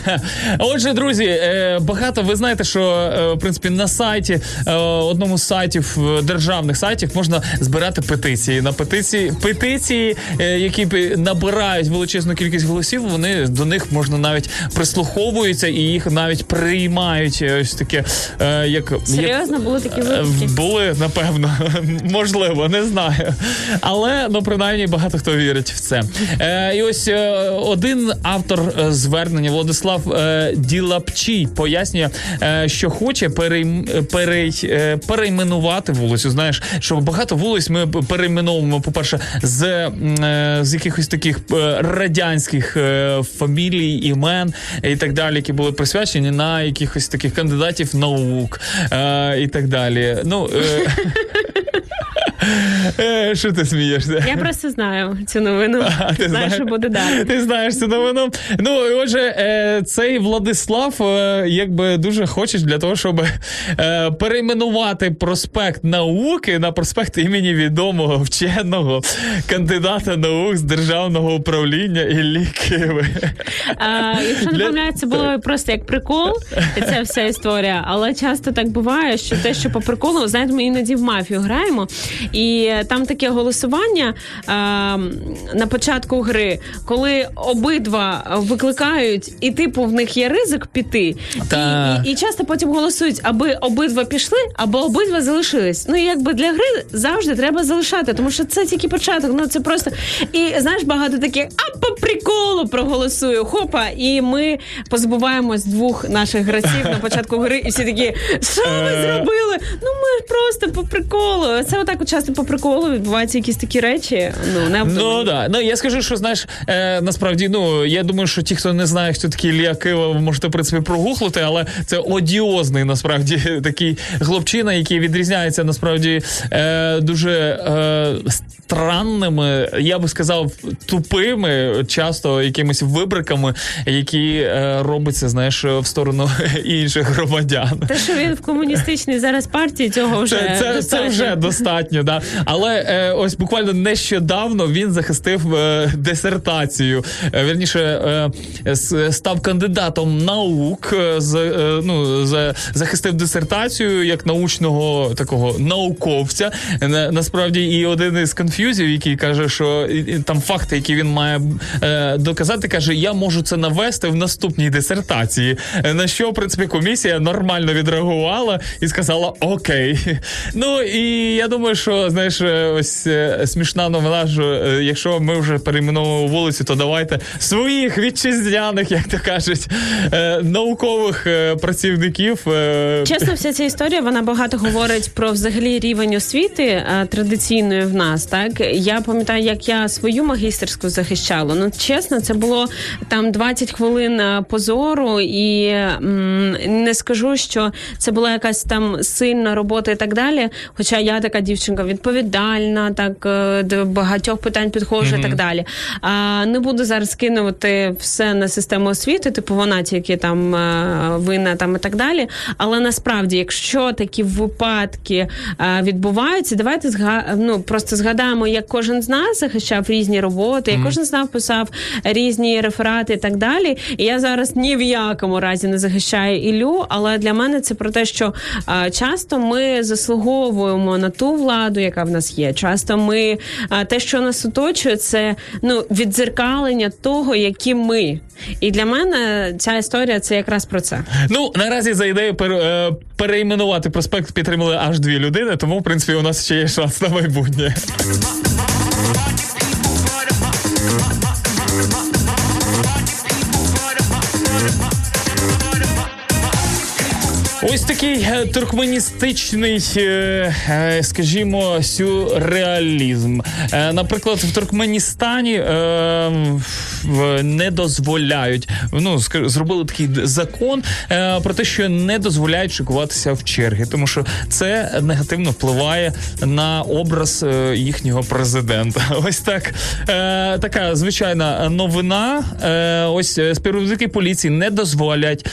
[LAUGHS] Отже, друзі, е, багато ви знаєте, що е, в принципі на сайті е, одному з сайтів е, державних сайтів можна збирати петиції. На петиції петиції, е, які набирають величезну кількість голосів, вони до них можна навіть прислуховуються і їх навіть приймають. е, Ось таке, е, як як- Серйозно були такі Е, випадки? Були, напевно, [LAUGHS] можливо, не знаю. Але ну принаймні багато хто вірить в це. Е, і ось е, один автор звернення Владислав е, Ділапчій пояснює, е, що хоче перей, е, перейменувати вулицю. Знаєш, що багато вулиць ми перейменовуємо, по-перше, з, е, з якихось таких радянських е, фамілій, імен і так далі, які були присвячені на якихось таких кандидатів наук е, і так далі. Ну, е, [LAUGHS] що ти смієшся? Я просто знаю цю новину. А, ти Знаю, знаєш? що буде далі. Ти знаєш цю новину. Ну, і отже, е, цей Владислав е, якби дуже хоче для того, щоб е, перейменувати проспект науки на проспект імені відомого вченого кандидата наук з державного управління Іллі Киви. А, якщо не Для- помиляюсь, це було просто як прикол, і це вся історія. Але часто так буває, що те, що по приколу, знаєте, ми іноді в мафію граємо, і там таке голосування а, на початку гри, коли обидва викликають, і типу в них є ризик піти, і, і, і часто потім голосують, аби обидва пішли, або обидва залишились. Ну і якби для гри завжди треба залишати, тому що це тільки початок. Ну це просто і знаєш, багато таких, а по приколу проголосую. Хопа, і ми позбуваємось двох наших гравців на початку гри, і всі такі, що ви Е. зробили? Ну ми просто по приколу. Це отак от часто по приколу відбуваються якісь такі речі. Ну не Ну да. Ну я скажу, що знаєш, е, насправді, ну я думаю, що ті, хто не знає, хто такий Ілля Кива, можете в принципі прогуглити, але це одіозний насправді [LAUGHS] такий хлопчина, який відрізняється насправді е, дуже е, странними, я би сказав, тупими, часто якимись вибриками, які е, робиться, знаєш, в сторону [LAUGHS] інших громадян. Те, що він в комуністичній зараз партії, цього вже Це, це, це вже достатньо, да. Але е, ось буквально нещодавно він захистив е, дисертацію. Е, вірніше, е, став кандидатом наук. е, з, е, ну, за, захистив дисертацію як научного такого науковця. На, насправді, і один із конф'юзів, який каже, що і- там факти, які він має доказати, каже: я можу це навести в наступній дисертації. На що, в принципі, комісія нормально відреагувала і сказала окей. [LAUGHS] Ну і я думаю, що знаєш, е, ось е, смішна новина, що е, якщо ми вже перейменовуємо вулицю, то давайте своїх вітчизняних, як то кажуть, наукових працівників. Чесно, вся ця історія вона багато говорить про взагалі рівень освіти традиційної в нас. Так я пам'ятаю, як я свою магістерську захищала. Ну чесно, це було там 20 хвилин позору, і м, не скажу, що це була якась там сильна робота і так далі. Хоча я така дівчинка відповідальна, так е, до багатьох питань підходжу і так далі. А не буду зараз кинувати все на систему освіти, типу вона тільки там е, винна там і так далі. Але насправді, якщо такі випадки е, відбуваються, давайте зга... ну, просто згадаємо, як кожен з нас захищав різні роботи, як кожен з нас писав різні реферати і так далі. І я зараз ні в якому разі не захищаю Ілю, але для мене це про те, що часто ми заслуговуємо на ту владу, яка в нас є. Часто ми те, що нас оточує, це ну віддзеркалення того, які ми. І для мене ця історія це якраз про це. Ну наразі за ідею пер, е, перейменувати проспект підтримали аж дві людини, тому в принципі у нас ще є шанс на майбутнє. Ось такий е, туркменістичний, е, е, скажімо, сюрреалізм. Наприклад, в Туркменістані не дозволяють. Ну зробили такий закон про те, що не дозволяють шикуватися в черги, тому що це негативно впливає на образ їхнього президента. [LAUGHS] Ось так така звичайна новина. Ось співробітники поліції не дозволять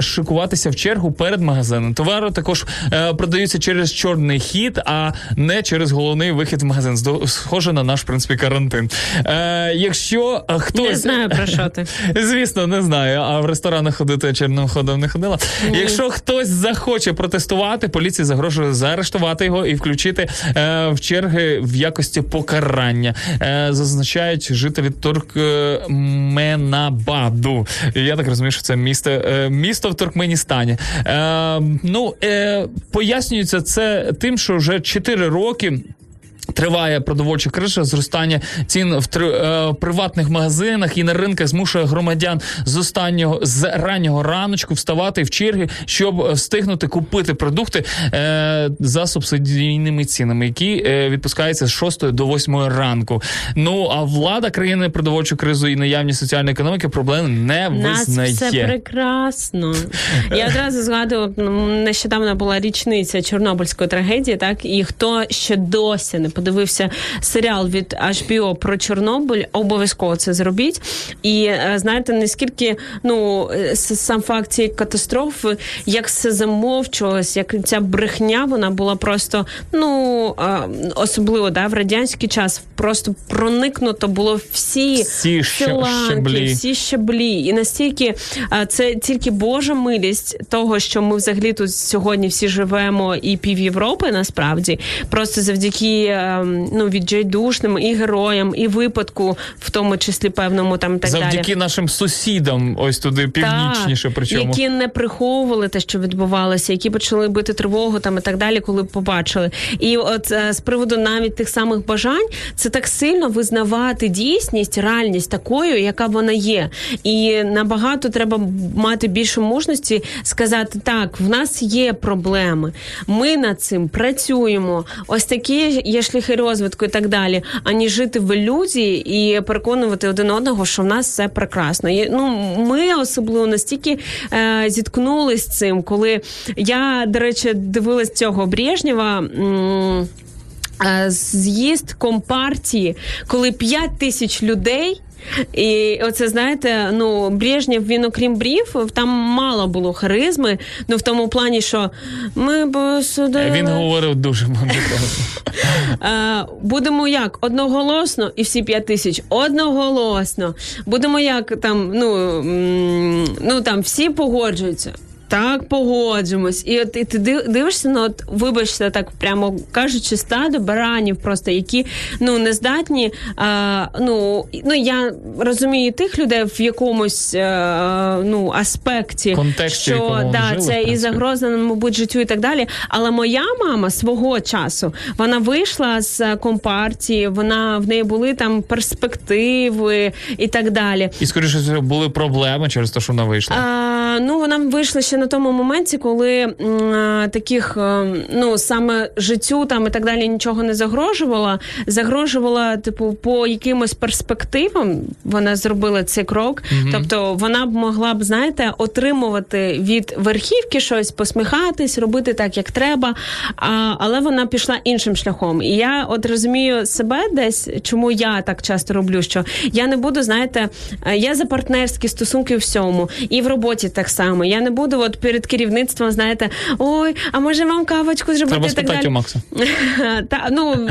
шикуватися в чергу перед магазином. Товари також е, продаються через чорний хід, а не через головний вихід в магазин. Схоже на наш в принципі карантин. Е, якщо е, хтось Не знаю про що ти. [LAUGHS] Звісно, не знаю. А в ресторанах ходити чорним ходом не ходила. Якщо хтось захоче протестувати, поліція загрожує заарештувати його і включити е, в черги в якості покарання. Е, зазначають жителі Туркменабаду. Я так розумію, що це місто, е, місто в Туркменістані. Е, ну, е, пояснюється це тим, що вже 4 роки. Триває продовольча криза, зростання цін в три, е, приватних магазинах і на ринках змушує громадян з останнього з раннього раночку вставати в черги, щоб встигнути купити продукти е, за субсидійними цінами, які е, відпускаються з 6 до 8 ранку. Ну а влада країни продовольчу кризу і наявність соціальної економіки проблем не нас визнає. все прекрасно. Я одразу згадую, нещодавно була річниця Чорнобильської трагедії, так і хто ще досі не подивився серіал від HBO про Чорнобиль, обов'язково це зробіть. І е, знаєте, наскільки ну е, сам факт цієї катастрофи, як все замовчувалось, як ця брехня, вона була просто ну особливо да, в радянський час просто проникнуто було всі, Всі філанки, всі щаблі. І настільки це тільки Божа милість того, що ми взагалі тут сьогодні всі живемо, і пів Європи насправді просто завдяки ну відчайдушним і героям, і випадку, в тому числі певному там так Завдяки далі. нашим сусідам, ось туди північніше. Так, Причому які не приховували те, що відбувалося, які почали бити тривогу там і так далі, коли побачили. І от е, з приводу навіть тих самих бажань, це так сильно визнавати дійсність, реальність такою, яка вона є. І набагато треба мати більше мужності сказати: так, в нас є проблеми, ми над цим працюємо. Ось такі є шляхи розвитку і так далі, ані жити в ілюзії і переконувати один одного, що в нас все прекрасно. І, ну, ми особливо настільки е, зіткнулись цим, коли я, до речі, дивилась цього Брежнєва. м, е, З'їзд компартії, коли 5 тисяч людей. І оце знаєте, ну Брежнєв, він окрім брів, там мало було харизми. Ну в тому плані, що ми посудили... він говорив дуже. Е, будемо як одноголосно, і всі п'ять тисяч одноголосно. Будемо як там, ну, ну там всі погоджуються. Так, погоджуємось. І от і ти дивишся, ну от вибачте, так прямо кажучи, стадо баранів, просто які ну не здатні. А, ну, ну я розумію тих людей в якомусь е, ну аспекті, Контексті, що да, жили, це і загроза, мабуть, життю і так далі. Але моя мама свого часу вона вийшла з компартії, вона в неї були там перспективи і так далі. І скоріше були проблеми через те, що вона вийшла. А, ну, вона вийшла ще на тому моменті, коли м, таких, е, ну саме життю там і так далі нічого не загрожувала. Загрожувала, типу, по якимось перспективам вона зробила цей крок. Тобто вона б могла б, знаєте, отримувати від верхівки щось, посміхатись, робити так, як треба. А, але вона пішла іншим шляхом. І я от розумію себе десь, чому я так часто роблю, що я не буду, знаєте, е, я за партнерські стосунки у всьому, і в роботі так само. Я не буду от перед керівництвом, знаєте, ой, а може вам кавочку зробити Треба так далі. у Макса. [LAUGHS] Та ну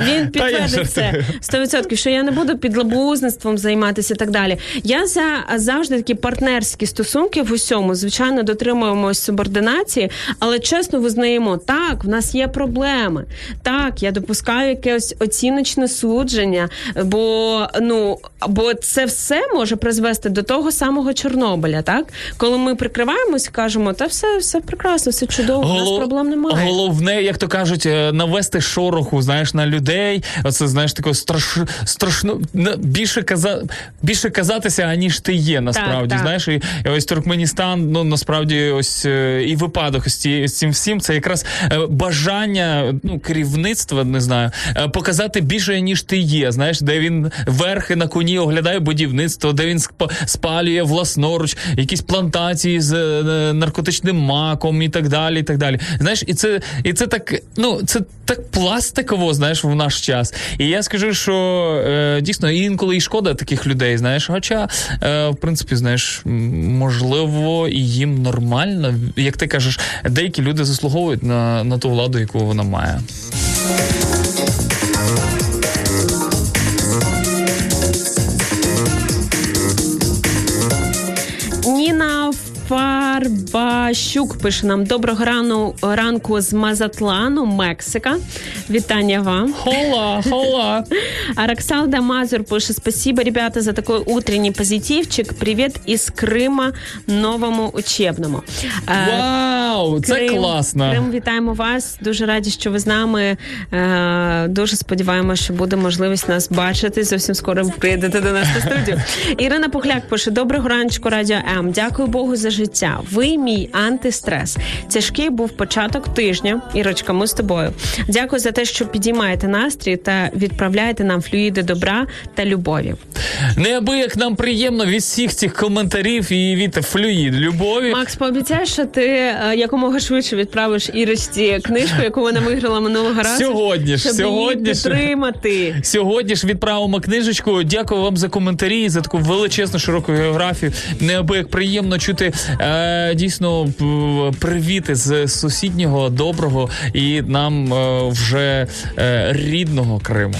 він підтвердить це жартую. 100%, що я не буду підлабузництвом займатися і так далі. Я за завжди такі партнерські стосунки в усьому. Звичайно, дотримуємось субординації, але чесно визнаємо, так, в нас є проблеми. Так, я допускаю якесь оціночне судження, бо ну бо це все може призвести до того самого Чорнобиля, так коли ми прикриваємось, кажемо, та все, все прекрасно, все чудово, у нас проблем немає. Головне, як то кажуть, е, навести шороху, знаєш, на людей. Оце знаєш таке страш... страшно більше каза... більше казатися, аніж ти є, насправді. так. Знаєш, і, і ось Туркменістан, ну насправді, ось е, і випадок з ці- з цим всім, це якраз е, бажання ну, керівництва, не знаю, показати більше, ніж ти є. Знаєш, де він верхи на коні оглядає будівництво, де він сп- спалює власноруч якісь плантації з е, наркотичним маком і так далі. І так далі. Знаєш, і це, і це так, ну це так пластиково, знаєш, в наш час. І я скажу, що е, дійсно інколи і шкода таких людей, знаєш. Хоча, е, в принципі, знаєш, можливо, і їм нормально. Як ти кажеш, деякі люди заслуговують на, на ту владу, яку вона має. Фарбащук пише нам доброго рану ранку з Мазатлану, Мексика. Вітання вам. Хола, хола. [LAUGHS] А Роксалда Мазур пише спасибо, ребята, за такой утренний позитивчик. Привет из Крыма новому учебному. Вау, це Крим, класно. Крим, вітаємо вас. Дуже раді, що ви з нами. Дуже сподіваємося, що буде можливість нас бачити. Зовсім скоро ви прийдете до нас на студію. [LAUGHS] Ірина Пухляк пише: Доброго раночку, Радіо М. Дякую Богу за життя. Ви мій антистрес. Тяжкий був початок тижня. Ірочка, ми з тобою. Дякую за те, що підіймаєте настрій та відправляєте нам флюїди добра та любові. Неабияк нам приємно від всіх цих коментарів і від флюїд любові. Макс, пообіцяєш, що ти е, якомога швидше відправиш Ірочці книжку, яку вона виграла минулого разу. Сьогодні ж, сьогодні її підтримати. Сьогодні ж відправимо книжечку. Дякую вам за коментарі, за таку величезну широку географію. Неабияк приємно чути е, дійсно привіти з сусіднього доброго і нам е, вже е, рідного Криму.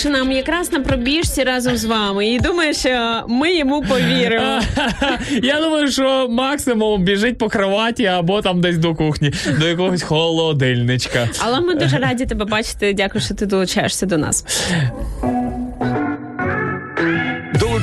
Пише нам якраз на пробіжці разом з вами і думаєш, що ми йому повіримо. [LAUGHS] Я думаю, що максимум біжить по кроваті або там десь до кухні, до якогось холодильничка. Але ми дуже раді тебе бачити. Дякую, що ти долучаєшся до нас.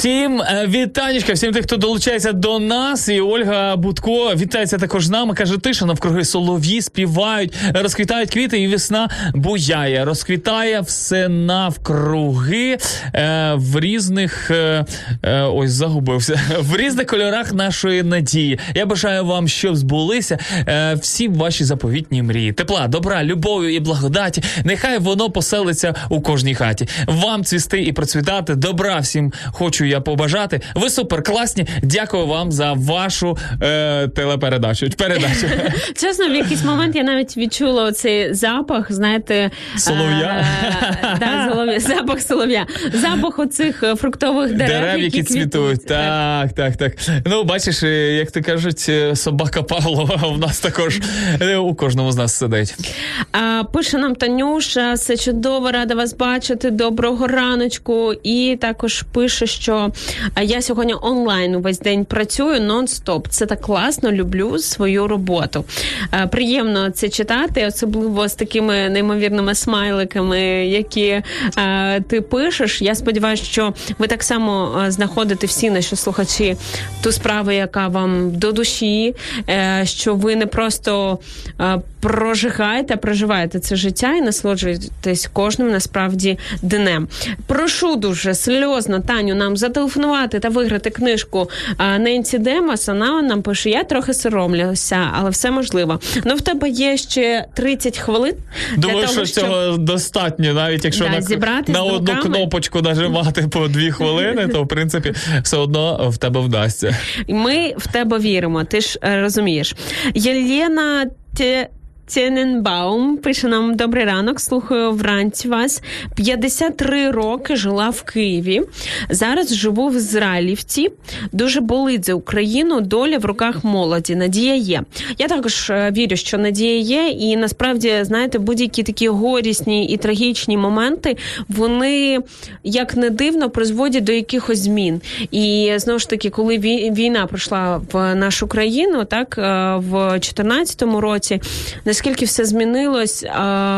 Всім е, вітанечка, всім тих, хто долучається до нас. І Ольга Будко вітається також з нами. Каже, тиша навкруги солов'ї співають, розквітають квіти, і весна буяє. Розквітає все навкруги е, в різних е, е, ось загубився [LAUGHS] в різних кольорах нашої надії. Я бажаю вам, щоб збулися е, всі ваші заповітні мрії. Тепла, добра, любов'ю і благодаті. Нехай воно поселиться у кожній хаті. Вам цвісти і процвітати. Добра всім хочу я побажати. Ви супер класні. Дякую вам за вашу е, телепередачу. Передачу. [LAUGHS] Чесно, в якийсь момент я навіть відчула цей запах, знаєте, Солов'я? е, [LAUGHS] да, солов'я, запах солов'я, запах оцих е, фруктових дерев, Дерев, які цвітуть. Так, так, так. Ну, бачиш, е, як то кажуть, е, собака Павлова [LAUGHS] в нас також е, у кожному з нас сидить. А, пише нам Танюша, все чудово, рада вас бачити. Доброго раночку. І також пише, що я сьогодні онлайн увесь день працюю нон-стоп. Це так класно, люблю свою роботу. Приємно це читати, особливо з такими неймовірними смайликами, які ти пишеш. Я сподіваюся, що ви так само знаходите всі наші слухачі ту справу, яка вам до душі, е, що ви не просто е, прожигаєте, а проживаєте це життя і насолоджуєтесь кожним насправді днем. Прошу дуже сльозно Таню нам зателефонувати та виграти книжку Ненсі Демос. Вона нам пише: я трохи соромлюся, але все можливо. Ну в тебе є ще 30 хвилин. Думаю, того, що щоб- цього достатньо, навіть якщо Да, на, на одну кнопочку нажимати по дві хвилини, то в принципі все одно в тебе вдасться. Ми в тебе віримо. Ти ж е, розумієш. Єлена Те. Тєненбаум пише нам добрий ранок. Слухаю вранці вас. 53 роки жила в Києві. Зараз живу в Ізраїлівці. Дуже болить за Україну. Доля в руках молоді. Надія є. Я також е, вірю, що надія є, і насправді знаєте, будь-які такі горісні і трагічні моменти вони як не дивно призводять до якихось змін. І знову ж таки, коли війна прийшла в нашу країну, так е, в 2014 році, наскільки все змінилось е,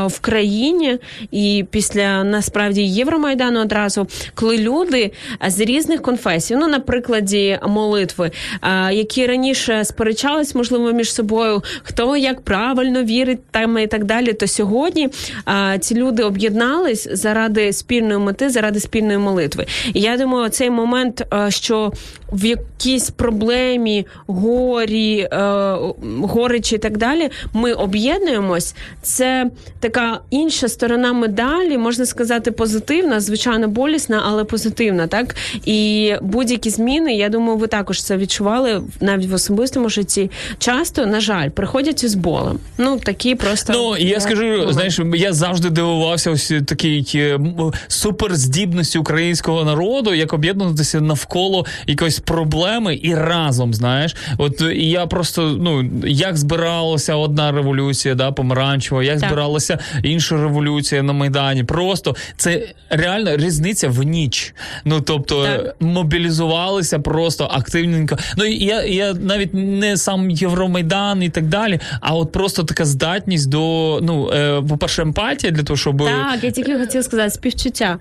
в країні, і після насправді Євромайдану одразу, коли люди з різних конфесій, ну на прикладі молитви, е, які раніше сперечались, можливо, між собою, хто як правильно вірить, там і так далі, то сьогодні е, ці люди об'єднались заради спільної мети, заради спільної молитви. І я думаю, цей момент, що в якійсь проблемі, горі, е, горичі і так далі, ми об'єднуємось. Це така інша сторона медалі, можна сказати, позитивна, звичайно, болісна, але позитивна. Так і будь-які зміни, я думаю, ви також це відчували навіть в особистому житті. Часто, на жаль, приходять із болем. Ну такі просто Ну і я е, скажу, знаєш, я завжди дивувався ось такій е, суперздібності українського народу, як об'єднуватися навколо якоїсь проблеми і разом, знаєш. От і я просто ну як збиралася одна революція, да, помаранчева, як Так. збиралася інша революція на майдані. Просто це реально різниця в ніч. Ну тобто Так. мобілізувалися просто активненько. Ну і я, я навіть не сам Євромайдан і так далі, а от просто така здатність до ну, е, по-перше, емпатія для того, щоб Так, я тільки хотіла сказати співчуття.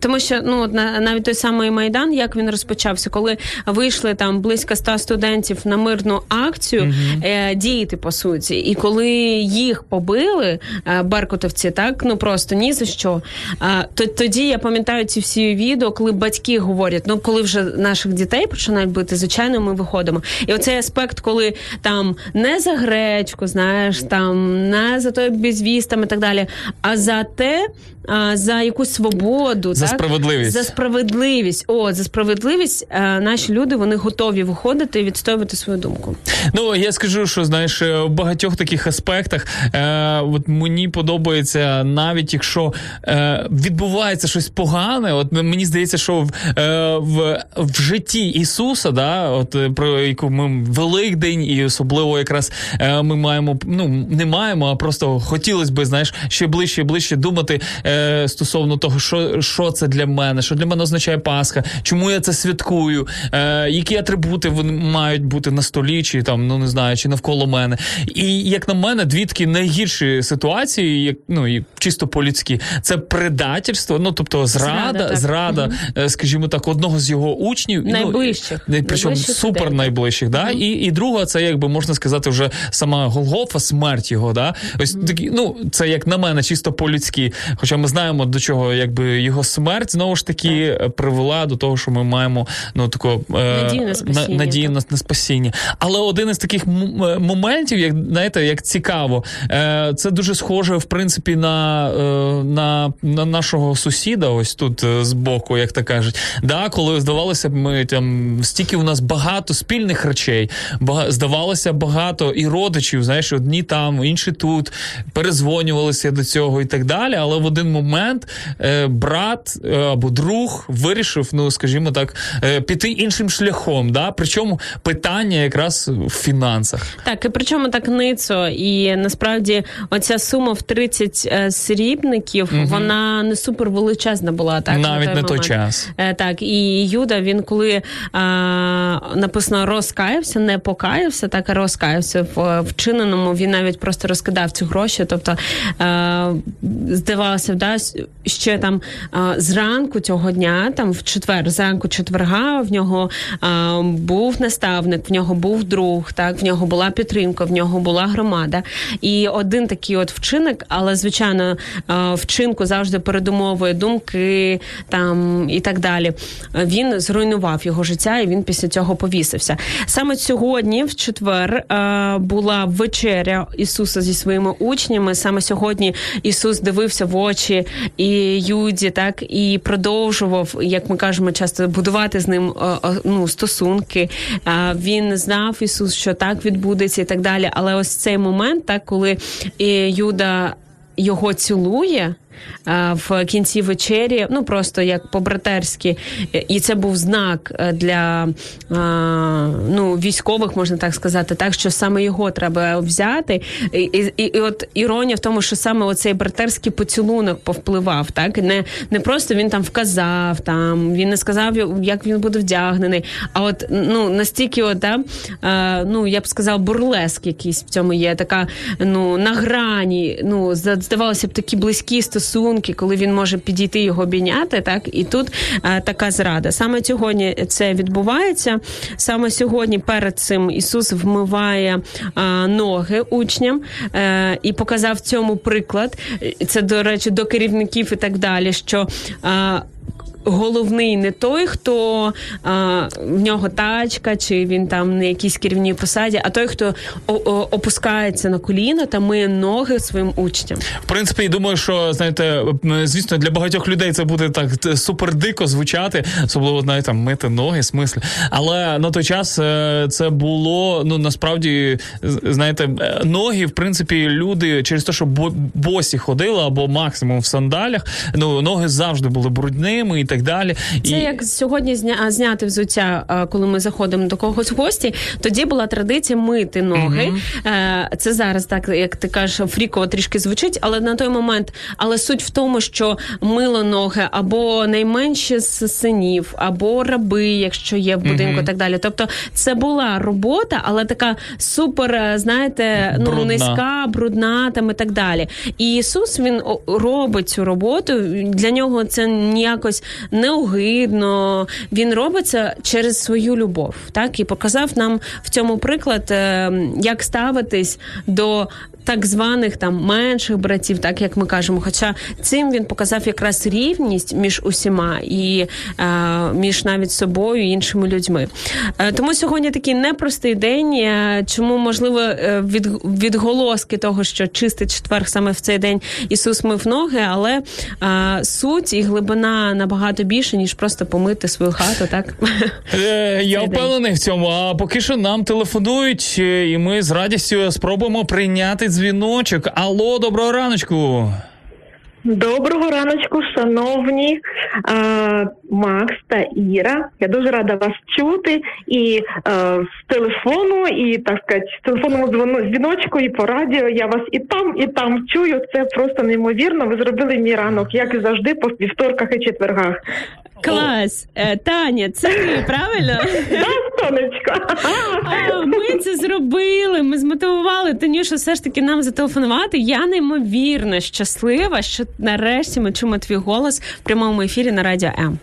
Тому що ну навіть той самий майдан, як він розпочався, коли вийшли там близько ста студентів на мирну акцію е, діяти по суті, і коли їх побили, е, беркутовці, так ну просто ні за що. То тоді я пам'ятаю ці всі відео, коли батьки говорять: ну коли вже наших дітей починають бити, звичайно, ми виходимо. І оцей аспект, коли там не за гречку, знаєш, там не за той безвіз там і так далі, а за те, за якусь свободу, За так? справедливість. за справедливість. О, за справедливість е, наші люди вони готові виходити і відстоювати свою думку. Ну я скажу, що знаєш, е, в багатьох таких аспектах е, от мені подобається, навіть якщо е, відбувається щось погане, от мені здається, що в, е, в, в житті Ісуса, да, от е, про яку ми Великдень, і особливо якраз е, ми маємо, ну не маємо, а просто хотілося би, знаєш, ще ближче і ближче думати е, стосовно того, що, що це для мене, що для мене означає Пасха, чому я це святкую, е, які атрибути вони мають бути на столі, чи там, ну не знаю, чи навколо мене. І як на мене, дві такі найгірші ситуації, як ну і чисто по-людськи, це предательство, ну тобто зрада, Зрада, зрада, е, скажімо так, одного з його учнів. ну, Найближчих. і- Причому Найближчих супер найближчих. Да? І, і друга, це якби можна сказати, вже сама Голгофа, смерть його. Да? Ось такі, ну це як на мене, чисто по-людськи. Хоча ми знаємо, до чого якби його смерть знову ж таки е, привела до того, що ми маємо ну тако е, Надію на спасіння, надію на, на спасіння. Але один із таких моментів, як знаєте, як цікаво, е, це дуже схоже, в принципі, на, е, на, на нашого сусіда, ось тут е, збоку, як то кажуть. Да, коли здавалося б, ми там стільки у нас багато спільних речей, бага, здавалося багато і родичів, знаєш, одні там, інші тут, перезвонювалися до цього і так далі. Але в один момент е, брат е, або друг вирішив, ну скажімо так, е, піти іншим шляхом. Да? Причому питання якраз в фінансах. Так, і причому так ницо. І насправді оця сума в 30 е, срібників, вона не супер величезна була. Так, Навіть на той момент. час. Е, Так, і Юда, він коли а, написано розкаявся, не покаявся, так розкаявся в вчиненому. Він навіть просто розкидав ці гроші. Тобто е, здавалося, да, ще там зранку цього дня, там в четвер, зранку четверга, в нього був наставник, в нього був друг, так в нього була підтримка, в нього була громада. І один такий от вчинок, але звичайно, е, вчинку завжди передумовує думки там і так далі. Е, Він зруйнував його життя, і він після цього повісився. Саме сьогодні, в четвер, е, була вечеря Ісуса зі своїми учнями. Саме сьогодні Ісус дивився в очі і Юді, так і продовжував, як ми кажемо, часто будувати з ним е, е, ну, стосунки. Е, Він знав Ісус, що так відбудеться, і так далі. Але ось цей момент, так коли е, Юда його цілує. В кінці вечері, ну просто як по-братерськи, і це був знак е, для ну, військових, можна так сказати, так що саме його треба взяти. І, і, і от іронія в тому, що саме оцей братерський поцілунок повпливав, так не, не просто він там вказав, там він не сказав, як він буде вдягнений. А от ну настільки, от, да, ну я б сказав, бурлеск якийсь в цьому є. Така ну на грані. Ну здавалося б, такі близькі стосунки, коли він може підійти його обійняти. Так і тут е, така зрада. Саме сьогодні це відбувається. Саме сьогодні перед цим Ісус вмиває е, ноги учням е, і показав цьому приклад. Це до речі, до керівників і так далі. що е, Головний не той, хто а, в нього тачка, чи він там на якійсь керівній посаді, а той, хто опускається на коліна та миє ноги своїм учням. В принципі, думаю, що знаєте, звісно, для багатьох людей це буде так супер дико звучати, особливо знаєте, там, мити ноги, смислі. Але на той час е, це було ну насправді, знаєте, е, ноги, в принципі, люди через те, що бо- босі ходили або максимум в сандалях, ну ноги завжди були брудними і так далі. Це і... як сьогодні зня- зняти взуття, коли ми заходимо до когось в гості. Тоді була традиція мити ноги. Е, Це зараз так, як ти кажеш, фріково трішки звучить, але на той момент, але суть в тому, що мило ноги або найменші з синів, або раби, якщо є в будинку, і так далі. Тобто, це була робота, але така супер, е, знаєте, ну Брудна. низька, брудна там і так далі. І Ісус він робить цю роботу. Для нього це ніякось не огидно. Він робиться через свою любов, так і показав нам в цьому приклад, е, як ставитись до так званих там менших братів, так як ми кажемо. Хоча цим він показав якраз рівність між усіма і е, між навіть собою і іншими людьми. Е, тому сьогодні такий непростий день. Е, чому можливо е, від, відголоски того, що чистий четверг саме в цей день Ісус мив ноги, але е, суть і глибина набагато більше ніж просто помити свою хату, так Е, я [LAUGHS] впевнений в цьому. А поки що нам телефонують, і ми з радістю спробуємо прийняти дзвіночок. Алло, доброго раночку. Доброго раночку, шановні Макс та Іра. Я дуже рада вас чути і е, з телефону, і так сказати, з телефонному дзвіночку, і по радіо. Я вас і там, і там чую. Це просто неймовірно. Ви зробили мій ранок, як і завжди, по вівторках і четвергах. клас. Е, Таня, це ти, правильно? [LAUGHS] Да, сонечко? Ми це зробили. Ми змотивували Танюшу все ж таки нам зателефонувати. Я неймовірно щаслива, що нарешті ми чуємо твій голос в прямому ефірі на радіо М.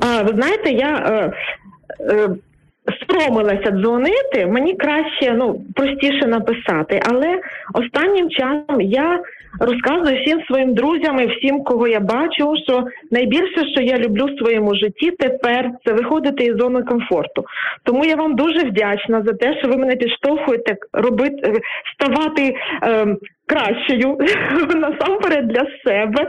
А, ви знаєте, я е, е, соромилася дзвонити. Мені краще, ну простіше написати, але останнім часом я розказую всім своїм друзям і всім, кого я бачу, що найбільше, що я люблю в своєму житті тепер, це виходити із зони комфорту. Тому я вам дуже вдячна за те, що ви мене підштовхуєте робити е, ставати. Е, Кращою [LAUGHS] насамперед для себе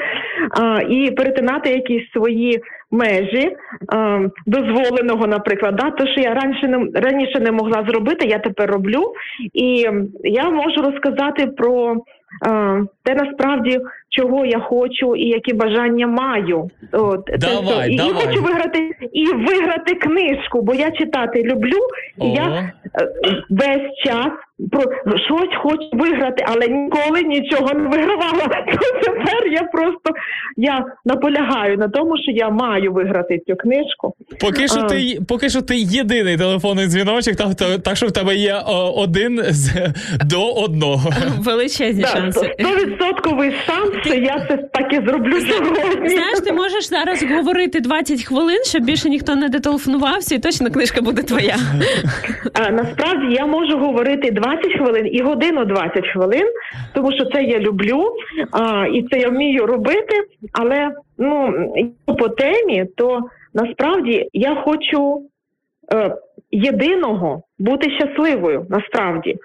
а, і перетинати якісь свої межі а, дозволеного, наприклад, да, то, що я раніше не раніше не могла зробити, я тепер роблю. І я можу розказати про а, те насправді, чого я хочу і які бажання маю. От Давай, і давай. я хочу виграти і виграти книжку, бо я читати люблю. І О. я е, весь час про щось хочу виграти, але ніколи нічого не вигравала. [LAUGHS] То тепер я просто я наполягаю на тому, що я маю виграти цю книжку. Поки що А. ти поки що ти єдиний телефонний дзвіночок, так, так, так що в тебе є о, один з до одного. Величезні Да, шанси. Стовідсотковий шанс, що я це так і зроблю сьогодні. Знаєш, ти можеш зараз говорити 20 хвилин, щоб більше ніхто не дотелефонувався, і точно книжка буде твоя. А, насправді я можу говорити 20 хвилин і годину 20 хвилин, тому що це я люблю а, і це я вмію робити. Але ну по темі, то насправді я хочу е, єдиного бути щасливою, насправді.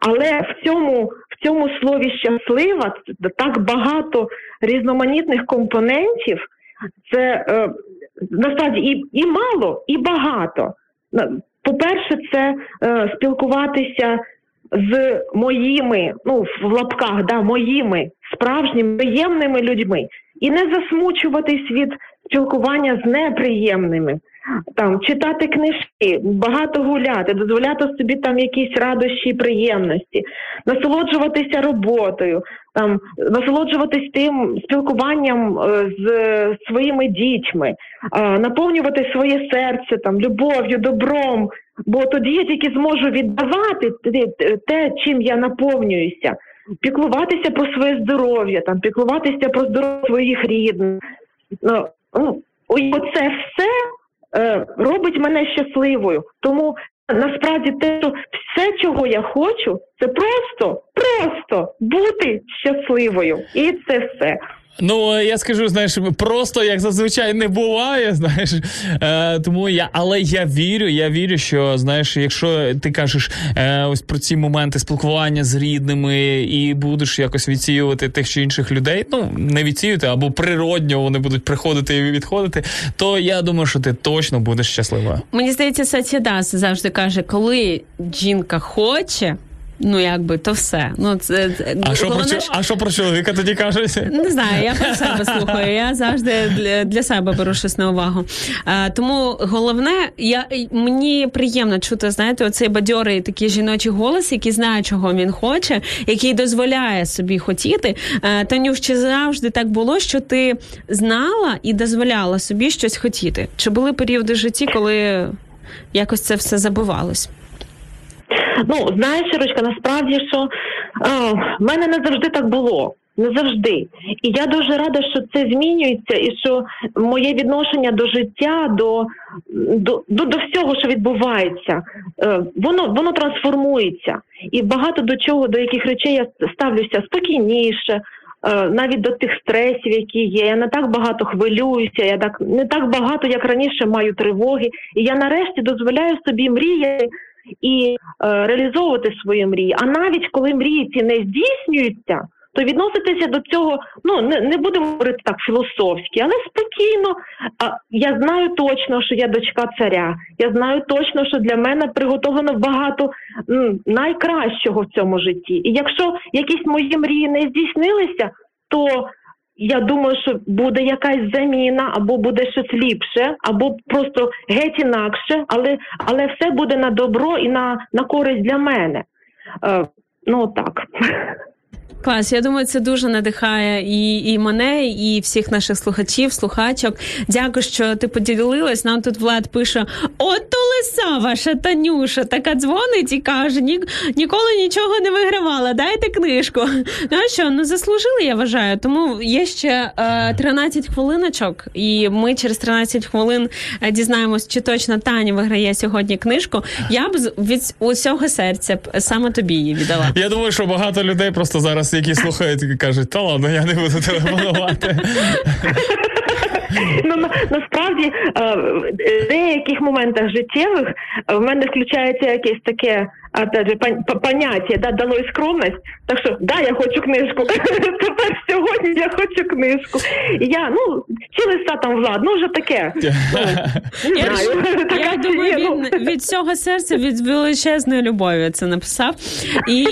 Але в цьому, в цьому слові щаслива так багато різноманітних компонентів. Це е, насправді і, і мало, і багато. По-перше, це е, спілкуватися з моїми, ну в лапках, да, моїми справжніми приємними людьми, і не засмучуватись від спілкування з неприємними. Там читати книжки, багато гуляти, дозволяти собі там якісь радощі приємності, насолоджуватися роботою, там насолоджуватись тим спілкуванням е, з своїми дітьми, наповнювати своє серце там любов'ю, добром. Бо тоді я тільки зможу віддавати те- чим я наповнююся, піклуватися про своє здоров'я, там піклуватися про здоров'я своїх рідних. Ну, оце все е, робить мене щасливою. Тому насправді те, що все, чого я хочу, це просто, просто бути щасливою. І це все. Ну я скажу, знаєш, просто як зазвичай не буває. [LAUGHS] Знаєш, е, тому я, але я вірю, я вірю, що знаєш, якщо ти кажеш е, ось про ці моменти спілкування з рідними і будеш якось відсіювати тих чи інших людей, ну не відсіювати або природньо вони будуть приходити і відходити, то я думаю, що ти точно будеш щаслива. Мені здається, Сатідас завжди каже, коли жінка хоче. Ну, якби то все. Ну це це- А що про головне, чо- а що про чоловіка тоді кажуть? Не знаю, я про себе [LAUGHS] слухаю. Я завжди для, для себе беру щось на увагу. А, тому головне, я мені приємно чути, знаєте, оцей бадьорий такий жіночий голос, який знає, чого він хоче, який дозволяє собі хотіти. А, Танюш, чи завжди так було, що ти знала і дозволяла собі щось хотіти? Чи були періоди в житті, коли якось це все забувалось? Ну, знаєш, Ірочка, насправді, що е, в мене не завжди так було. не завжди. І я дуже рада, що це змінюється, і що моє відношення до життя, до, до, до, до всього, що відбувається, е, воно, воно трансформується. І багато до чого, до яких речей я ставлюся спокійніше. е, Навіть до тих стресів, які є, я не так багато хвилююся, я так не так багато, як раніше маю тривоги, і я нарешті дозволяю собі мріяти і е, реалізовувати свої мрії. А навіть коли мрії ці не здійснюються, то відноситися до цього, ну не, не будемо говорити так філософськи, але спокійно. А я знаю точно, що я дочка царя. Я знаю точно, що для мене приготовлено багато м, найкращого в цьому житті. І якщо якісь мої мрії не здійснилися, то я думаю, що буде якась заміна, або буде щось ліпше, або просто геть інакше, але, але все буде на добро і на, на користь для мене. Е, ну так. [LAUGHS] Клас, я думаю, це дуже надихає і, і мене, і всіх наших слухачів, слухачок. Дякую, що ти поділилась. Нам тут Влад пише: от то лиса ваша Танюша, така дзвонить і каже: Ні, ніколи нічого не вигравала. Дайте книжку. Ну що, ну заслужили, я вважаю. Тому є ще е, 13 хвилиночок, і ми через 13 хвилин е, дізнаємось, чи точно Таня виграє сьогодні книжку. Я б від усього серця б саме тобі її віддала. Я думаю, що багато людей просто зараз, які слухають, кажуть, та ладно, я не буду телефонувати. [LAUGHS] Ну на, насправді е, в деяких моментах життєвих е, в мене включається якесь таке же, поняття, да, дало і скромність. Так що да, я хочу книжку. [LAUGHS] Тепер сьогодні я хочу книжку. І я, ну, чи листа там влад, ну вже таке. [LAUGHS] Ну, Я, [LAUGHS] я думаю, ну. він від всього серця, від величезної любові це написав. І,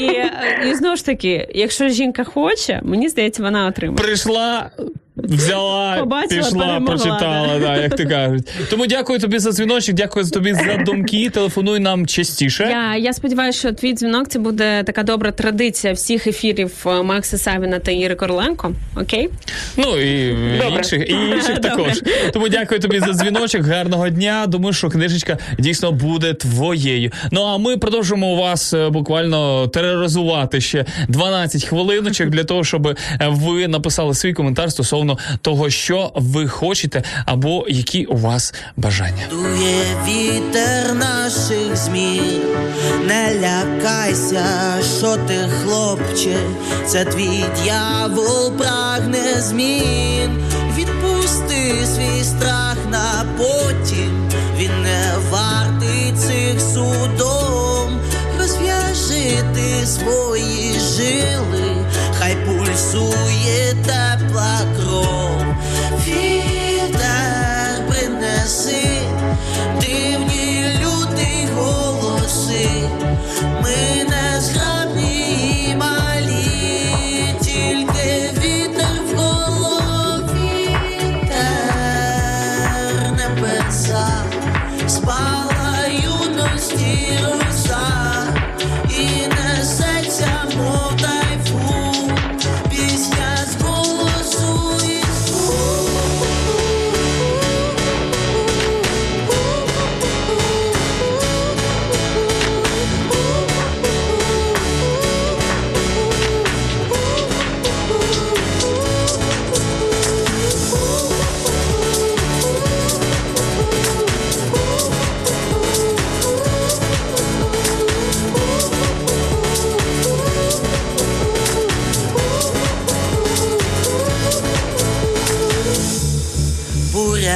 і знову ж таки, якщо жінка хоче, мені здається, вона отримає. Прийшла. Взяла, Побачила, пішла, перемогла, прочитала, да. да, як ти кажуть. Тому дякую тобі за дзвіночок, дякую тобі за думки. Телефонуй нам частіше. Я, я сподіваюся, що твій дзвінок це буде така добра традиція всіх ефірів е, Макса Савіна та Іри Короленко. Окей? Ну і Добре. інших, і [LAUGHS] інших Добре. також. Тому дякую тобі за дзвіночок. Гарного дня. Думаю, що книжечка дійсно буде твоєю. Ну а ми продовжимо вас е, буквально тероризувати ще 12 хвилиночок для того, щоб е, ви написали свій коментар стосовно того, що ви хочете, або які у вас бажання. Дує вітер наших змін, не лякайся, що ти, хлопче, це твій дьявол прагне змін. Відпусти свій страх на потім, він не вартий цих судом. Розв'яжи ти свої жили, пульсує тепла кров. Вітер принеси дивні люди голоси. Ми не зграбні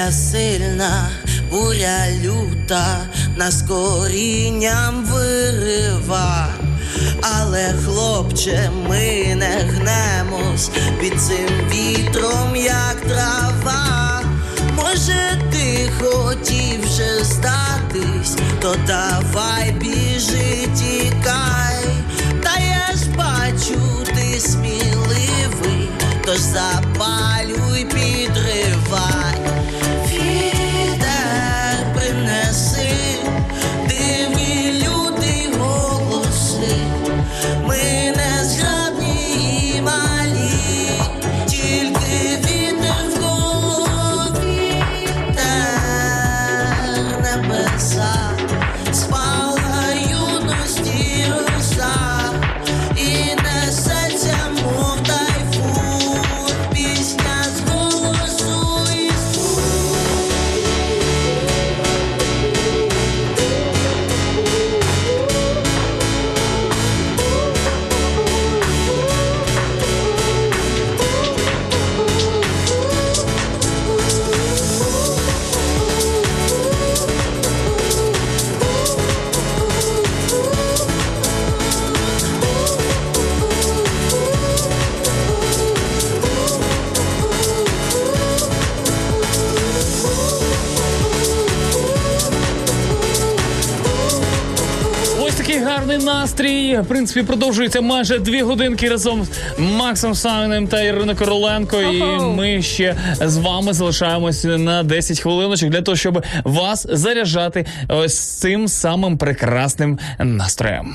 Буря сильна, буря люта, нас корінням вирива. Але, хлопче, ми не гнемось під цим вітром, як трава. Може, ти хотів вже здатись, то давай біжи, тікай. Та я ж бачу, ти сміливий, тож запалюй, підривай. Настрій. В принципі, продовжується майже дві годинки разом з Максом Савіним та Іриною Короленко. І ми ще з вами залишаємось на 10 хвилиночок для того, щоб вас заряджати ось цим самим прекрасним настроєм.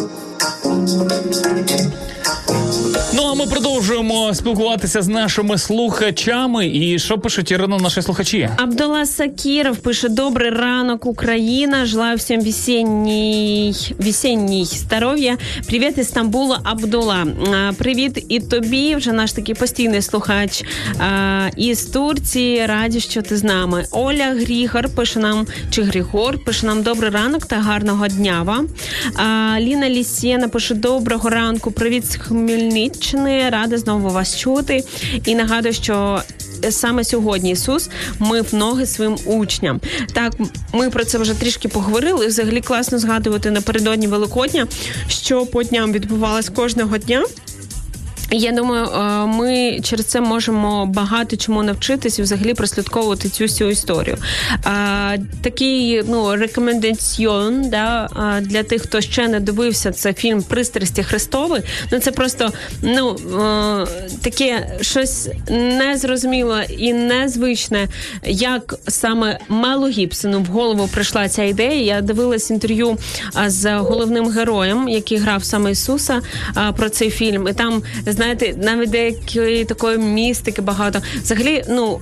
продовжуємо спілкуватися з нашими слухачами. І що пишуть Ірина, наші слухачі? Абдулла Сакиров пише Добрий ранок, Україна. Желаю всем весенній, здоров'я. Привіт із Стамбула, Абдулла. А, Привіт і тобі. Вже наш такий постійний слухач із Турції. Раді, що ти з нами. Оля Грігор пише нам, чи Григор пише нам добрий ранок та гарного дня вам. А, Ліна Лісєна пише доброго ранку. Привіт з Хмельниччини. Рада знову вас чути. І нагадую, що саме сьогодні Ісус мив ноги своїм учням. Так, ми про це вже трішки поговорили. Взагалі класно згадувати напередодні Великодня, що по дням відбувалось кожного дня. Я думаю, е, ми через це можемо багато чому навчитись і взагалі прослідковувати цю всю історію. Такий ну рекомендаціон да, для тих, хто ще не дивився, це фільм Пристрасті Христові. Ну це просто ну е, таке щось незрозуміле і незвичне, як саме Мелу Гібсону в голову прийшла ця ідея. Я дивилась інтерв'ю з головним героєм, який грав саме Ісуса про цей фільм. І там, знаєте, навіть деякої такої містики багато. Взагалі, ну.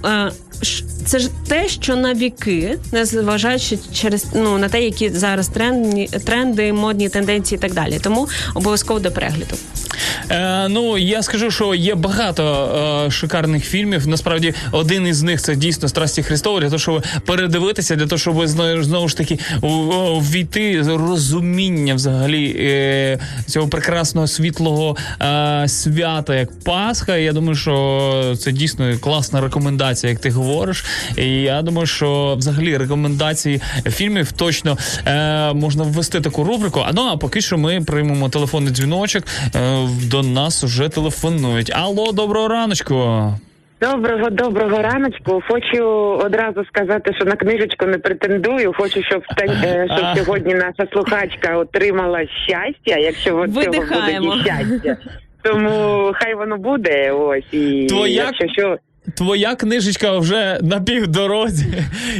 Це ж те, що на віки, незважаючи через ну на те, які зараз тренди, тренди, модні тенденції і так далі. Тому обов'язково до перегляду. Е, ну я скажу, що є багато е, шикарних фільмів. Насправді, один із них це дійсно страсті Христові, для того, щоб передивитися, для того, щоб знову, ж таки ввійти розуміння взагалі е, цього прекрасного світлого е, свята, як Пасха. Я думаю, що це дійсно класна рекомендація, як ти говориш. І я думаю, що взагалі рекомендації фільмів точно е, можна ввести таку рубрику. А ну а поки що ми приймемо телефонний дзвіночок. Е, до нас вже телефонують. Алло, доброго раночку. Доброго доброго раночку. Хочу одразу сказати, що на книжечку не претендую. Хочу, щоб та- е, [LAUGHS] щоб сьогодні наша слухачка отримала щастя, якщо от цього буде щастя. Тому хай воно буде. Ось і Твоя- якщо що. Твоя книжечка вже на півдорозі.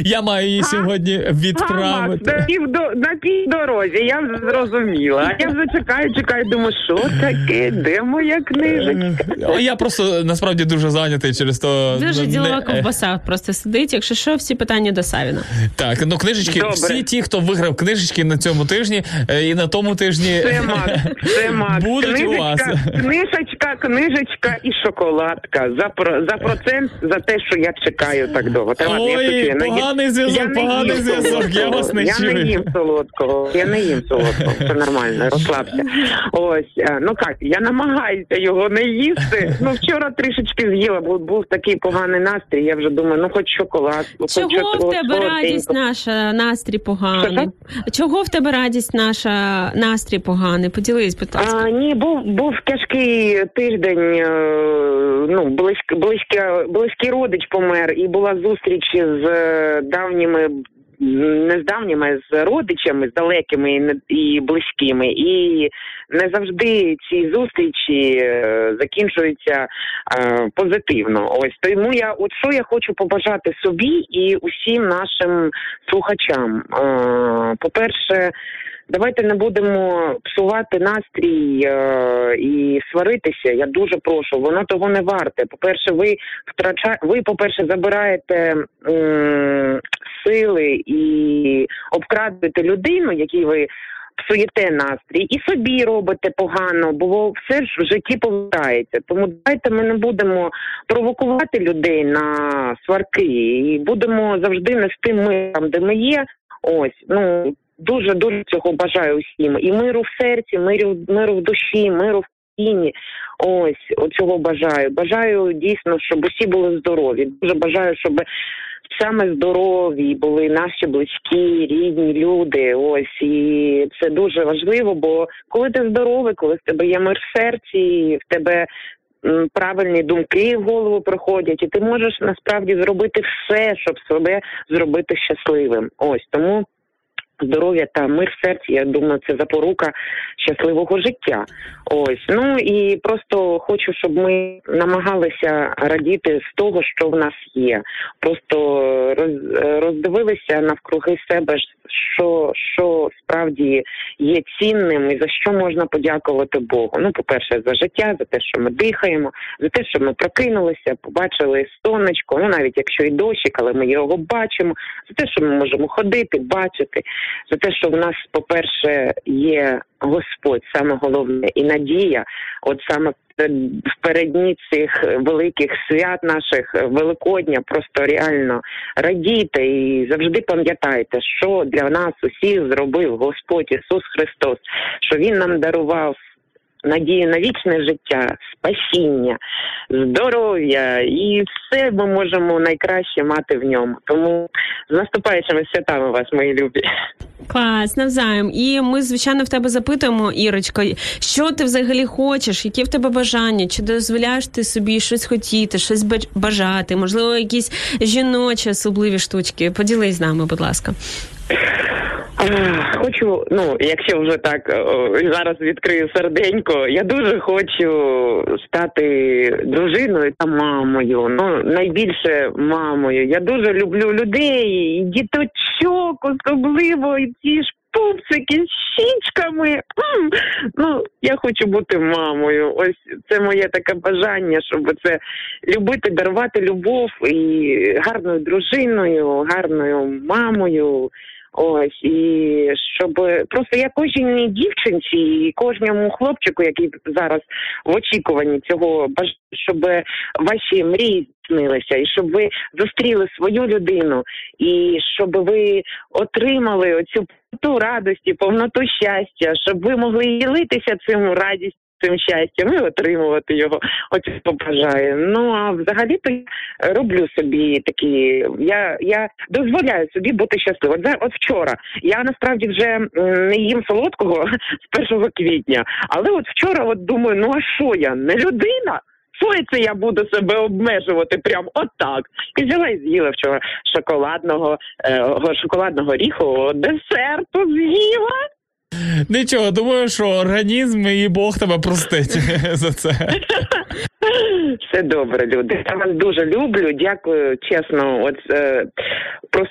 Я маю її сьогодні відправити. на півдо на півдорозі, я вже зрозуміла. А я вже чекаю, чекаю, думаю, що таке, де моя книжечка? Е, Я просто насправді дуже зайнятий через то. Дуже не- ділова ковбаса просто сидить. Якщо що, всі питання до Савіна. Так, ну книжечки, Добре. всі ті, хто виграв книжечки на цьому тижні е, і на тому тижні Це Макс, це Макс. [LAUGHS] будуть у вас. Книжечка, книжечка, книжечка і шоколадка. За, про, за процент за те, що я чекаю так довго. Та ладно, Ой, я поганий зв'язок, я поганий зв'язок, я вас не Я чую. не їм солодкого, я не їм солодкого, це нормально, розслабся. Ось, е, ну як, я намагаюся його не їсти. Ну вчора трішечки з'їла, бо був такий поганий настрій, я вже думаю, ну хоч шоколад, ну, хоч Чого в тебе радість наша, настрій поганий? Чого в тебе радість наша, настрій поганий? Поділись, будь ласка. А, ні, був був тяжкий тиждень. е, Ну, близьк, близькі, близький родич помер, і була зустріч з е, давніми, не з давніми, з родичами, з далекими і близькими. І не завжди ці зустрічі е, закінчуються позитивно. Ось тому я, от що я хочу побажати собі і усім нашим слухачам. Е, По-перше, Давайте не будемо псувати настрій е, і сваритися. Я дуже прошу, воно того не варте. По-перше, ви втрача... ви, по-перше, забираєте м- сили і обкрадуєте людину, якій ви псуєте настрій, і собі робите погано, бо все ж в житті повертається. Тому давайте ми не будемо провокувати людей на сварки і будемо завжди нести ми там, де ми є. Ось ну дуже дуже цього бажаю усім. І миру в серці, миру, миру в душі, миру в тіні. Ось оцього бажаю. Бажаю дійсно, щоб усі були здорові. Дуже бажаю, щоб саме здорові були наші близькі, рідні люди. Ось і це дуже важливо. Бо коли ти здоровий, коли в тебе є мир в серці, в тебе. Правильні думки в голову приходять, і ти можеш насправді зробити все, щоб себе зробити щасливим. Ось тому здоров'я та мир в серці. Я думаю, це запорука щасливого життя. Ось ну і просто хочу, щоб ми намагалися радіти з того, що в нас є. Просто роз, роздивилися навкруги себе, що, що справді є цінним і за що можна подякувати Богу. Ну, по-перше, за життя, за те, що ми дихаємо, за те, що ми прокинулися, побачили сонечко. Ну навіть якщо і дощик, але ми його бачимо, за те, що ми можемо ходити, бачити, за те, що в нас, по-перше, є Господь, саме головне, і надія, от саме в передні цих великих свят наших е, Великодня, просто реально радійте і завжди пам'ятайте, що для нас усіх зробив Господь Ісус Христос, що Він нам дарував. Надію на вічне життя, спасіння, здоров'я і все ми можемо найкраще мати в ньому. Тому з наступаючими святами вас, мої любі. Клас, навзаєм. І ми, звичайно, в тебе запитуємо, Ірочко, що ти взагалі хочеш, які в тебе бажання, чи дозволяєш ти собі щось хотіти, щось бажати, можливо, якісь жіночі особливі штучки. Поділись з нами, будь ласка. Хочу, ну якщо вже так зараз відкрию серденько, я дуже хочу стати дружиною та мамою. Ну найбільше мамою. Я дуже люблю людей, і діточок, особливо і ці ж пупсики з щічками. Ну я хочу бути мамою. Ось це моє таке бажання, щоб це любити, дарувати любов і гарною дружиною, гарною мамою. Ось і щоб просто я кожній дівчинці і кожному хлопчику, який зараз в очікуванні цього щоб ваші мрії здійснилися, і щоб ви зустріли свою людину, і щоб ви отримали оцю повноту радості, повноту щастя, щоб ви могли ділитися цим радістю. Цим щастям і отримувати його. Оце побажаю. Ну а взагалі то я роблю собі такі. Я я дозволяю собі бути щасливою. От, от вчора я насправді вже не їм солодкого з 1 квітня, але от вчора, от думаю, ну а що я не людина? Це я буду себе обмежувати прям отак? І взяла і з'їла вчора шоколадного е, шоколадного ріхового десерту з'їла. Нічого, думаю, що організм і Бог тебе простить [LAUGHS] за це. [LAUGHS] Все добре, люди. Я вас дуже люблю. Дякую, чесно. От е,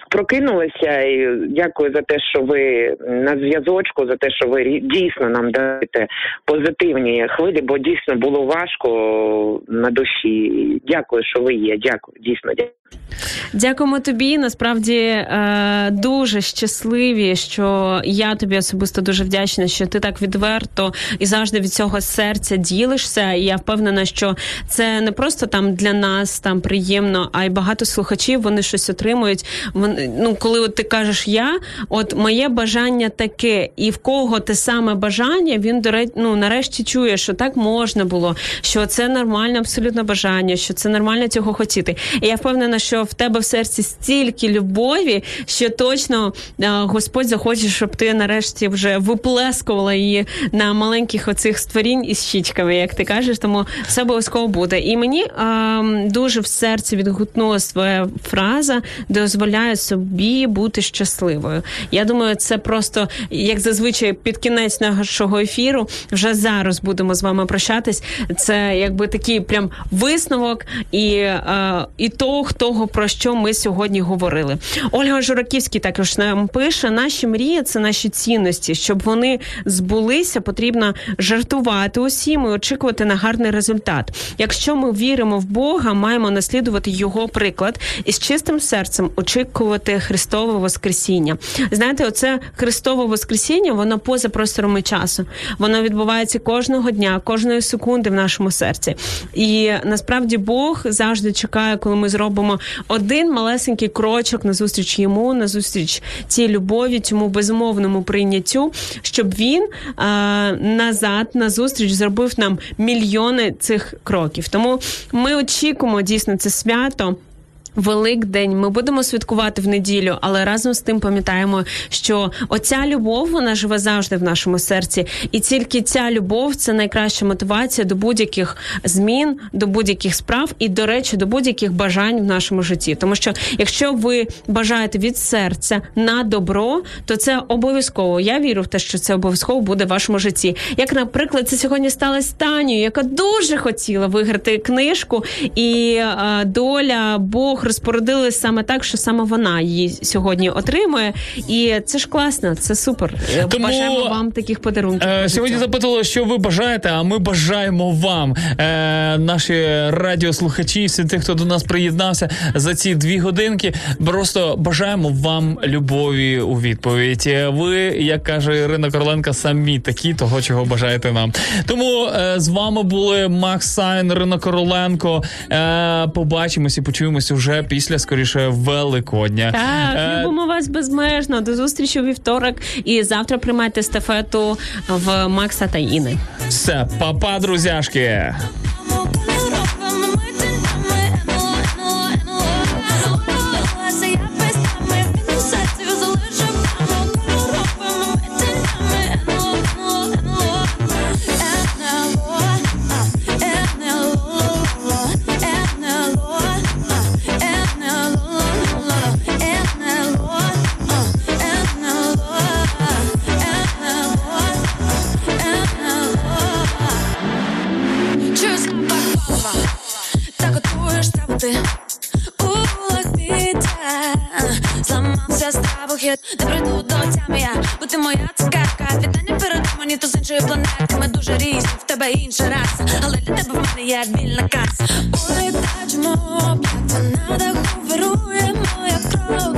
прокинулася і дякую за те, що ви на зв'язочку, за те, що ви дійсно нам даєте позитивні хвилі, бо дійсно було важко на душі. Дякую, що ви є. Дякую, дійсно дякую. Дякуємо тобі. Насправді е, дуже щасливі, що я тобі особисто дуже вдячна, що ти так відверто і завжди від цього серця ділишся. І я впевнена, що це не просто там для нас там приємно, а й багато слухачів вони щось отримують. Вони, ну, коли от ти кажеш я, от моє бажання таке, і в кого те саме бажання, він до ну нарешті чує, що так можна було, що це нормальне абсолютно бажання, що це нормально цього хотіти. І я впевнена, що в тебе в серці стільки любові, що точно е, Господь захоче, щоб ти нарешті вже виплескувала її на маленьких оцих створінь із щічками, як ти кажеш, тому все обов'язково буде. І мені е, дуже в серці відгукнулася твоя фраза дозволяє собі бути щасливою. Я думаю, це просто як зазвичай під кінець нашого ефіру. Вже зараз будемо з вами прощатись. Це якби такий прям висновок і, е, і того, того, про що ми сьогодні говорили. Ольга Жураківський також нам пише: наші мрії це наші цінності. Щоб вони збулися, потрібно жартувати усім і очікувати на гарний результат. Якщо ми віримо в Бога, маємо наслідувати його приклад і з чистим серцем очікувати. Христове Воскресіння. Знаєте, оце Христове Воскресіння, воно поза просторами часу. Воно відбувається кожного дня, кожної секунди в нашому серці. І насправді Бог завжди чекає, коли ми зробимо один малесенький крочок на зустріч йому, на зустріч цій любові, цьому безумовному прийняттю, щоб він а, назад на зустріч зробив нам мільйони цих кроків. Тому ми очікуємо дійсно це свято. Великдень ми будемо святкувати в неділю, але разом з тим пам'ятаємо, що оця любов вона живе завжди в нашому серці, і тільки ця любов це найкраща мотивація до будь-яких змін, до будь-яких справ і, до речі, до будь-яких бажань в нашому житті. Тому що якщо ви бажаєте від серця на добро, то це обов'язково. Я вірю в те, що це обов'язково буде в вашому житті. Як, наприклад, це сьогодні сталося Танію, яка дуже хотіла виграти книжку, і е, доля Бог розпорядили саме так, що саме вона її сьогодні отримує. І це ж класно, це супер. Е, Тому, Бажаємо вам таких подарунків. Е, сьогодні запитали, що ви бажаєте, а ми бажаємо вам, е, наші радіослухачі, всі тих, хто до нас приєднався за ці дві годинки. Просто бажаємо вам любові у відповідь. Е, Ви, як каже Ірина Короленка, самі такі, того, чого бажаєте нам. Тому е, з вами були Макс Сайн, Ірина Короленко. Е, побачимось і почуємося вже після скоріше Великодня. Так, Е, любимо вас безмежно. До зустрічі у вівторок. І завтра приймайте естафету в Макса та Іни. Все, папа, друзяшки. Ти у обіде Зламався стравохід, не прийду до тями. Я, бо ти моя цукерка Вітання перед мені то з іншої планетки Ми дуже різні, в тебе інша раса. Але для тебе в мене є вільна каса Улітаємо, як вона даху вирує моя кров